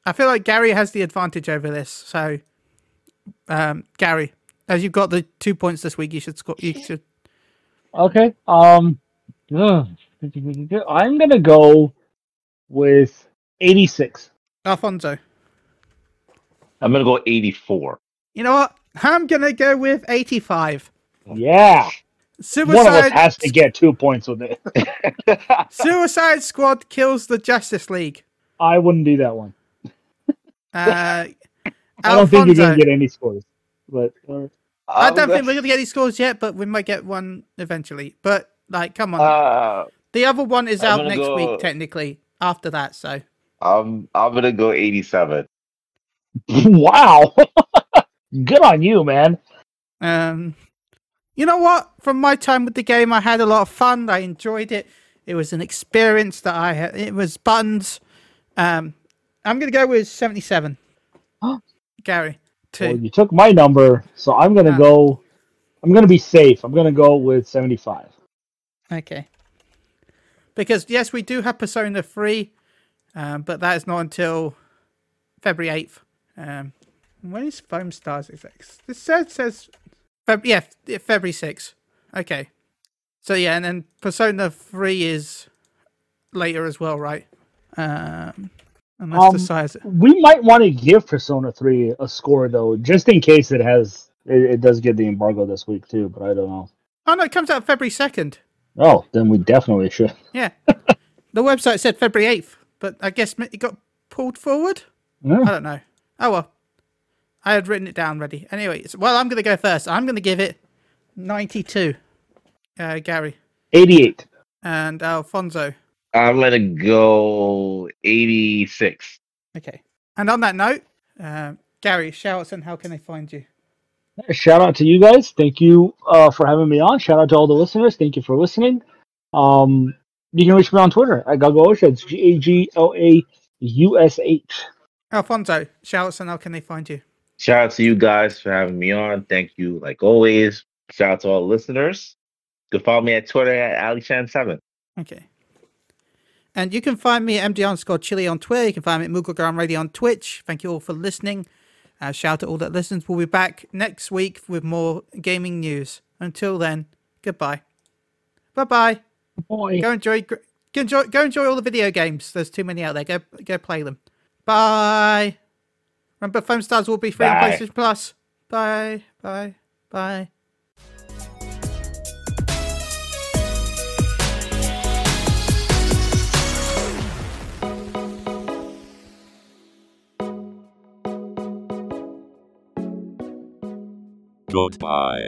I feel like Gari has the advantage over this. So, um, Gari, as you've got the two points this week, you should score. You should. Okay. Um, ugh. I'm gonna go with 86. Alfonso. I'm gonna go 84. You know what? I'm gonna go with 85. Yeah, one of us Suicide has to get two points with it. Suicide Squad kills the Justice League. I wouldn't do that one. Uh, I don't think you're gonna get any scores, but uh, I don't think we're gonna get any scores yet, but we might get one eventually. But like, come on, Uh, the other one is I'm out next go- week technically. After that, so I'm I'm gonna go 87. wow, good on you, man. Um, you know what? From my time with the game, I had a lot of fun. I enjoyed it. It was an experience that I had. It was buns. Um, I'm gonna go with seventy-seven. Gari, two. Well, you took my number, so I'm gonna Ah. go. I'm gonna be safe. I'm gonna go with 75. Okay. Because yes, we do have Persona Three, um, but that is not until February eighth. Um, when is Foam Stars exact? This says says Feb- yeah, February sixth. Okay. So yeah, and then Persona Three is later as well, right? Um, unless Um, the size. We might want to give Persona 3 a score though, just in case it has. It, it does get the embargo this week too, but I don't know. Oh no, it comes out February second. Oh, then we definitely should. Yeah. the website said February eighth, but I guess it got pulled forward. I don't know. Oh well. I had written it down ready. Anyway, so- well, I'm going to go first. I'm going to give it 92. Uh, Gari 88. and Alfonso. I'm gonna go 86. Okay. And on that note, uh, Gari, shout outs and how can they find you? Shout out to you guys. Thank you uh, for having me on. Shout out to all the listeners. Thank you for listening. Um, you can reach me on Twitter at Gagosha. It's G A G O A U S H. Alfonso, shout outs and how can they find you? Shout out to you guys for having me on. Thank you, like always. Shout out to all listeners. You can follow me at Twitter at AliChan7. Okay. And you can find me at MD underscore Chili on Twitter. You can find me at Mugglegram Radio on Twitch. Thank you all for listening. Uh, shout out to all that listens. We'll be back next week with more gaming news. Until then, goodbye. Bye bye. Boy. Go enjoy, go enjoy, go enjoy all the video games. There's too many out there. Go, go play them. Bye. Remember, Foam Stars will be free on Bye. PlayStation Plus. Bye. Bye. Bye. Goodbye.